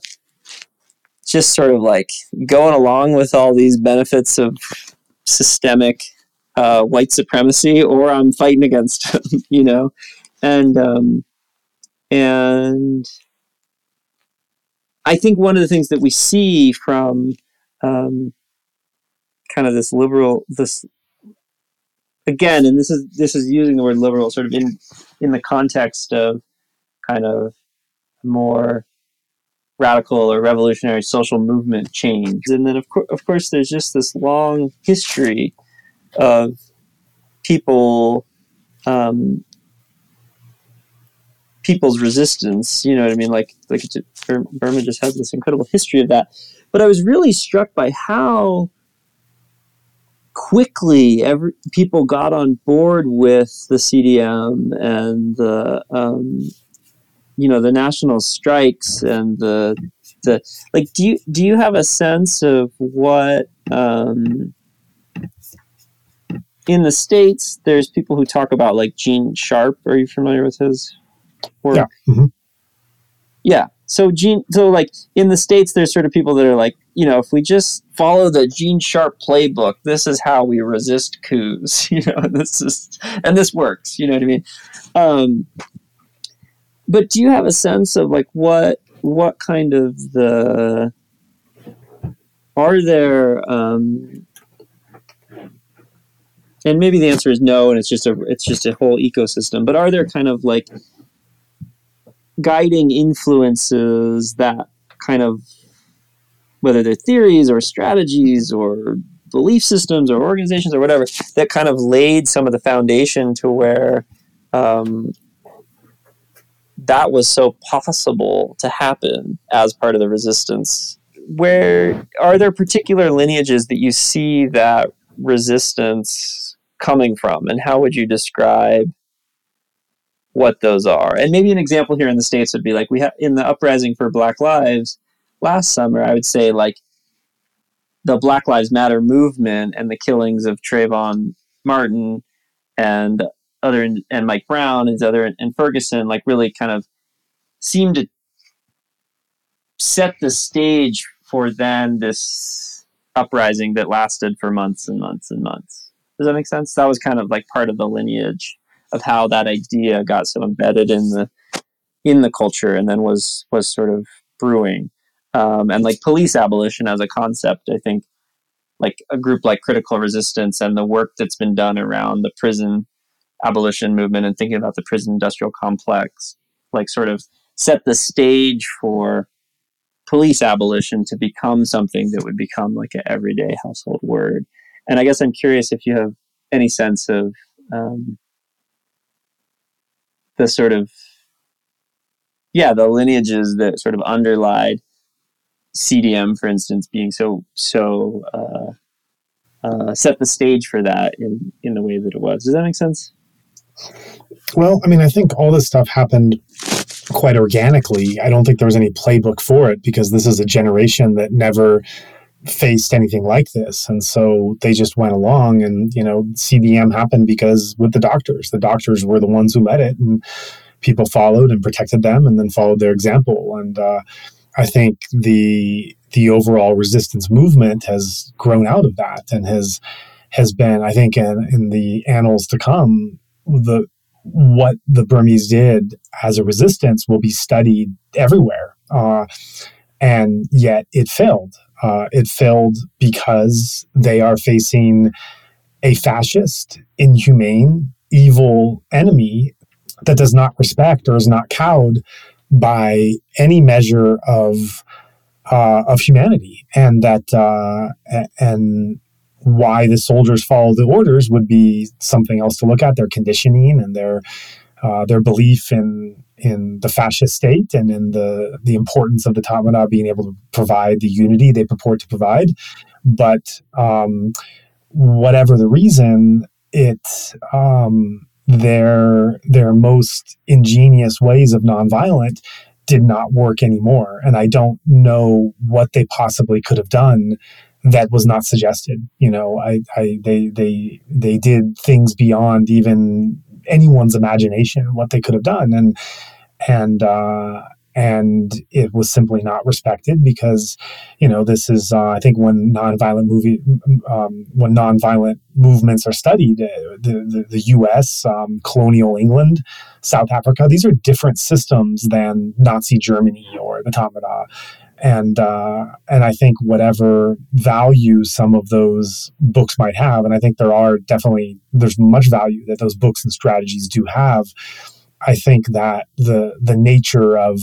just sort of like going along with all these benefits of systemic uh, white supremacy, or I'm fighting against them, you know, and um, and I think one of the things that we see from um, kind of this liberal this again, and this is this is using the word liberal sort of in in the context of kind of more radical or revolutionary social movement change. And then, of, co- of course, there's just this long history of people, um, people's resistance. You know what I mean? Like, like Burma just has this incredible history of that. But I was really struck by how quickly every people got on board with the CDM and the um, you know the national strikes and the the like do you do you have a sense of what um, in the states there's people who talk about like Gene Sharp? Are you familiar with his work? Yeah. Mm-hmm. yeah. So Gene so like in the states there's sort of people that are like you know if we just follow the Gene Sharp playbook this is how we resist coups you know this is and this works you know what I mean? Um, but do you have a sense of like what what kind of the are there um, and maybe the answer is no and it's just a it's just a whole ecosystem but are there kind of like guiding influences that kind of whether they're theories or strategies or belief systems or organizations or whatever that kind of laid some of the foundation to where um, that was so possible to happen as part of the resistance. Where are there particular lineages that you see that resistance coming from, and how would you describe what those are? And maybe an example here in the states would be like we have in the uprising for Black Lives last summer. I would say like the Black Lives Matter movement and the killings of Trayvon Martin and other and Mike Brown and other and Ferguson like really kind of seemed to set the stage for then this uprising that lasted for months and months and months. Does that make sense? That was kind of like part of the lineage of how that idea got so embedded in the in the culture and then was was sort of brewing. Um, and like police abolition as a concept, I think like a group like Critical Resistance and the work that's been done around the prison abolition movement and thinking about the prison industrial complex, like sort of set the stage for police abolition to become something that would become like an everyday household word. And I guess I'm curious if you have any sense of um, the sort of yeah the lineages that sort of underlied CDM, for instance, being so so uh, uh, set the stage for that in in the way that it was. Does that make sense? Well, I mean, I think all this stuff happened quite organically. I don't think there was any playbook for it because this is a generation that never faced anything like this. And so they just went along and, you know, CDM happened because with the doctors, the doctors were the ones who led it and people followed and protected them and then followed their example. And uh, I think the the overall resistance movement has grown out of that and has has been, I think, in, in the annals to come, the what the Burmese did as a resistance will be studied everywhere. Uh, and yet it failed. Uh, it failed because they are facing a fascist, inhumane, evil enemy that does not respect or is not cowed by any measure of uh, of humanity, and that uh, and why the soldiers follow the orders would be something else to look at. Their conditioning and their uh, their belief in in the fascist state and in the the importance of the Tatmadaw being able to provide the unity they purport to provide. But um, whatever the reason, it um, their their most ingenious ways of nonviolent did not work anymore, and I don't know what they possibly could have done that was not suggested. You know, I, I they they they did things beyond even anyone's imagination what they could have done, and and uh, and it was simply not respected because you know this is uh, I think when nonviolent movie um, when nonviolent movements are studied uh, the, the, the U.S. Um, colonial England South Africa these are different systems than Nazi Germany or the Tatmadaw and uh, and I think whatever value some of those books might have and I think there are definitely there's much value that those books and strategies do have I think that the the nature of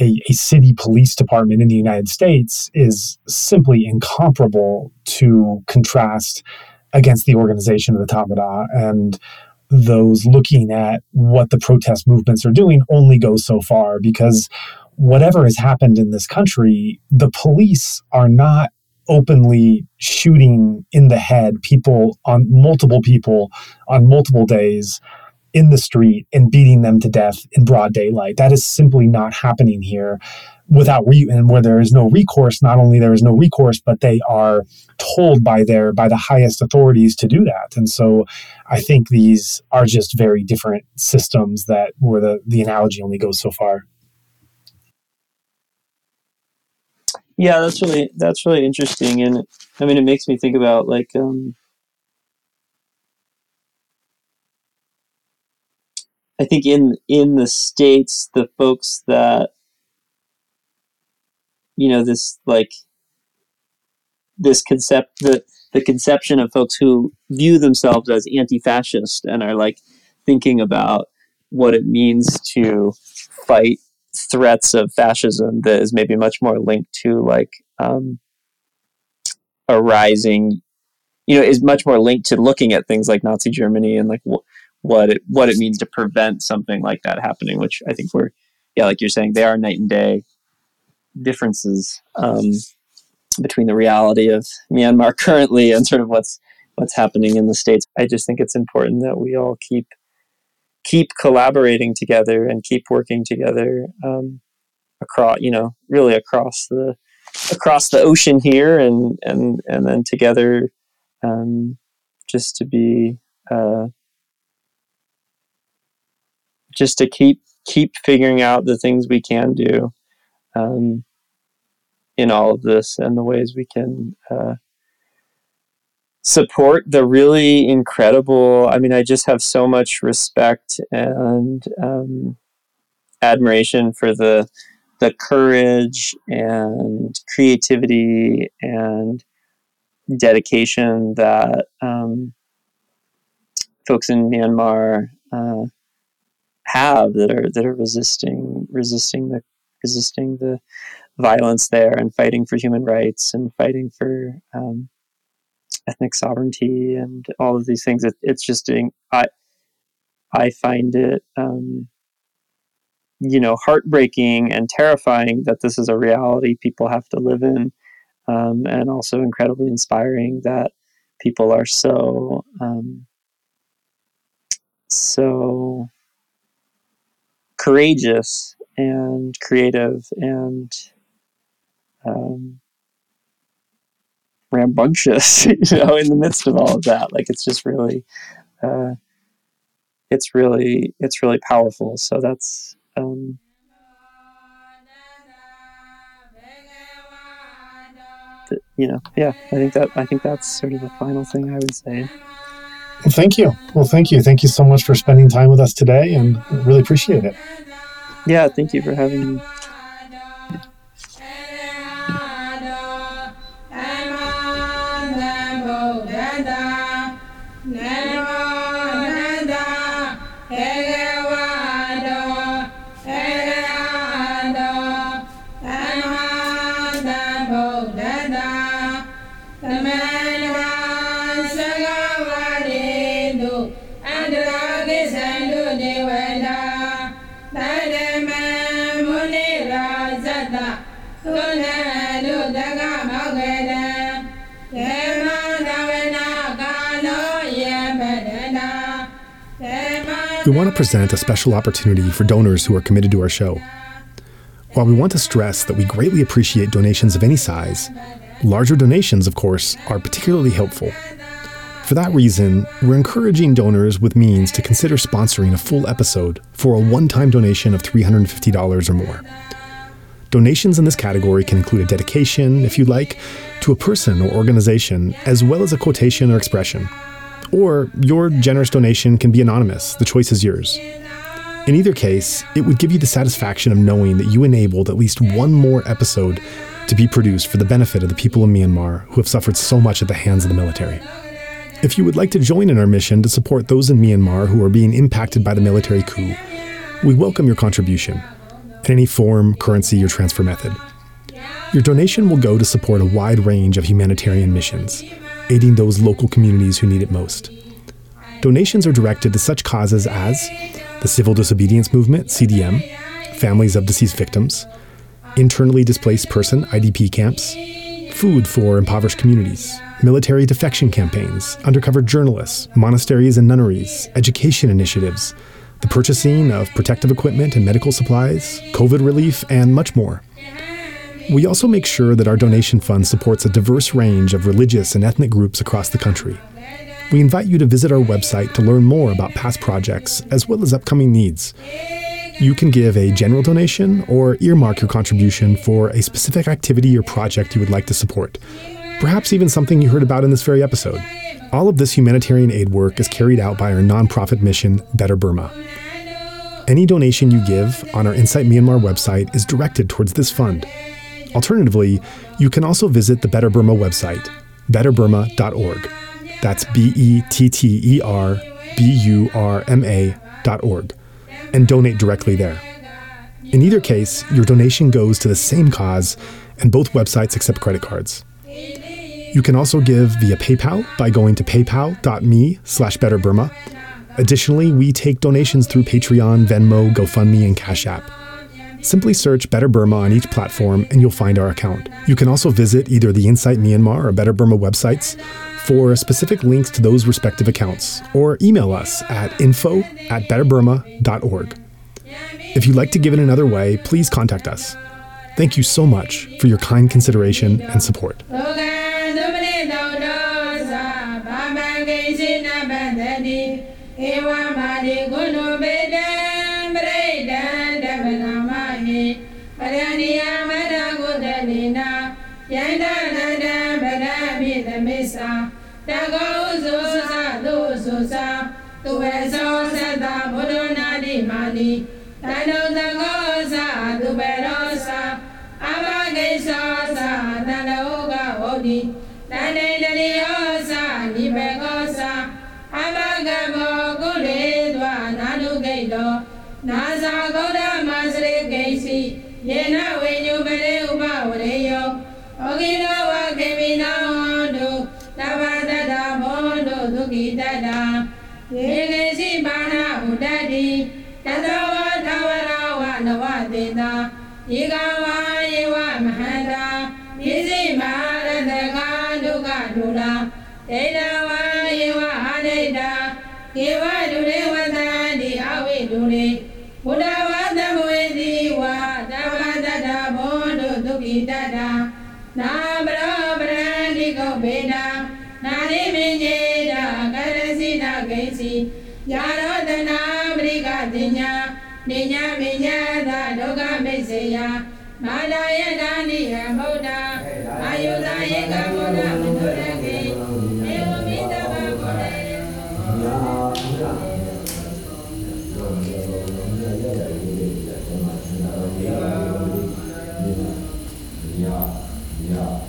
a, a, city police department in the United States is simply incomparable to contrast against the organization of the Tatmadaw. And those looking at what the protest movements are doing only go so far because whatever has happened in this country, the police are not openly shooting in the head people on multiple people on multiple days in the street and beating them to death in broad daylight. That is simply not happening here without re- and where there is no recourse not only there is no recourse but they are told by their by the highest authorities to do that and so i think these are just very different systems that where the the analogy only goes so far yeah that's really that's really interesting and i mean it makes me think about like um I think in in the states, the folks that you know this like this concept the the conception of folks who view themselves as anti-fascist and are like thinking about what it means to fight threats of fascism that is maybe much more linked to like um, a rising you know is much more linked to looking at things like Nazi Germany and like wh- what it what it means to prevent something like that happening. Which I think we're yeah, like you're saying, they are night and day differences um, between the reality of Myanmar currently and sort of what's what's happening in the states. I just think it's important that we all keep keep collaborating together and keep working together um, across you know really across the across the ocean here and and and then together um, just to be uh, just to keep keep figuring out the things we can do um, in all of this and the ways we can uh, support the really incredible. I mean, I just have so much respect and um, admiration for the the courage and creativity and dedication that um, folks in Myanmar uh, have that are that are resisting resisting the resisting the violence there and fighting for human rights and fighting for um, ethnic sovereignty and all of these things. It, it's just doing. I I find it um, you know heartbreaking and terrifying that this is a reality people have to live in, um, and also incredibly inspiring that people are so um, so courageous and creative and um, rambunctious, you know, in the midst of all of that. Like it's just really, uh, it's really, it's really powerful. So that's, um, you know, yeah, I think that I think that's sort of the final thing I would say. Well, thank you. Well, thank you. Thank you so much for spending time with us today, and really appreciate it. Yeah, thank you for having me. We want to present a special opportunity for donors who are committed to our show. While we want to stress that we greatly appreciate donations of any size, larger donations, of course, are particularly helpful. For that reason, we're encouraging donors with means to consider sponsoring a full episode for a one time donation of $350 or more. Donations in this category can include a dedication, if you'd like, to a person or organization, as well as a quotation or expression. Or your generous donation can be anonymous, the choice is yours. In either case, it would give you the satisfaction of knowing that you enabled at least one more episode to be produced for the benefit of the people of Myanmar who have suffered so much at the hands of the military. If you would like to join in our mission to support those in Myanmar who are being impacted by the military coup, we welcome your contribution in any form, currency, or transfer method. Your donation will go to support a wide range of humanitarian missions, aiding those local communities who need it most. Donations are directed to such causes as the Civil Disobedience Movement, CDM, families of deceased victims, internally displaced person, IDP camps, food for impoverished communities, military defection campaigns, undercover journalists, monasteries and nunneries, education initiatives, the purchasing of protective equipment and medical supplies, COVID relief, and much more. We also make sure that our donation fund supports a diverse range of religious and ethnic groups across the country. We invite you to visit our website to learn more about past projects as well as upcoming needs. You can give a general donation or earmark your contribution for a specific activity or project you would like to support, perhaps even something you heard about in this very episode. All of this humanitarian aid work is carried out by our nonprofit mission, Better Burma. Any donation you give on our Insight Myanmar website is directed towards this fund. Alternatively, you can also visit the Better Burma website, betterburma.org. That's B E T T E R B U R M A dot org, and donate directly there. In either case, your donation goes to the same cause, and both websites accept credit cards. You can also give via PayPal by going to paypal.me slash betterburma. Additionally, we take donations through Patreon, Venmo, GoFundMe, and Cash App. Simply search Better Burma on each platform and you'll find our account. You can also visit either the Insight Myanmar or Better Burma websites for specific links to those respective accounts, or email us at info at betterburma.org. If you'd like to give it another way, please contact us. Thank you so much for your kind consideration and support. သူဝေသောသတ္တဘုဒ္ဓနာတိမာနိတန္တုသကောစာသူဘေရောစာအဘဂိသောစာတန္တောကဝေါတိတန္တိတရိယောစာနိဘေကောစာအဘဂဘောကုလေတွာနာနုဂိတောနာဇာဂௌဒမစရိဂိစီယေနဝိညုပရေဥပဝရေယောဩဂိနော ယေကေစီပါဏဥဒတ္တိတတဝသဝရဝနဝတေတာယေက ယာရောတနာပရိကပညာနိညာမိညာသာဒုက္ခမိစေယမာဒယတာနိယဗုဒ္ဓအာယုဇာယေကဗုဒ္ဓမုဒ္ဒကိေဝမိတဗဗုဒ္ဓယေနာဟုရာတော်ရရရရရေးတဲ့ဓမ္မစနာရောယေနာယေနာ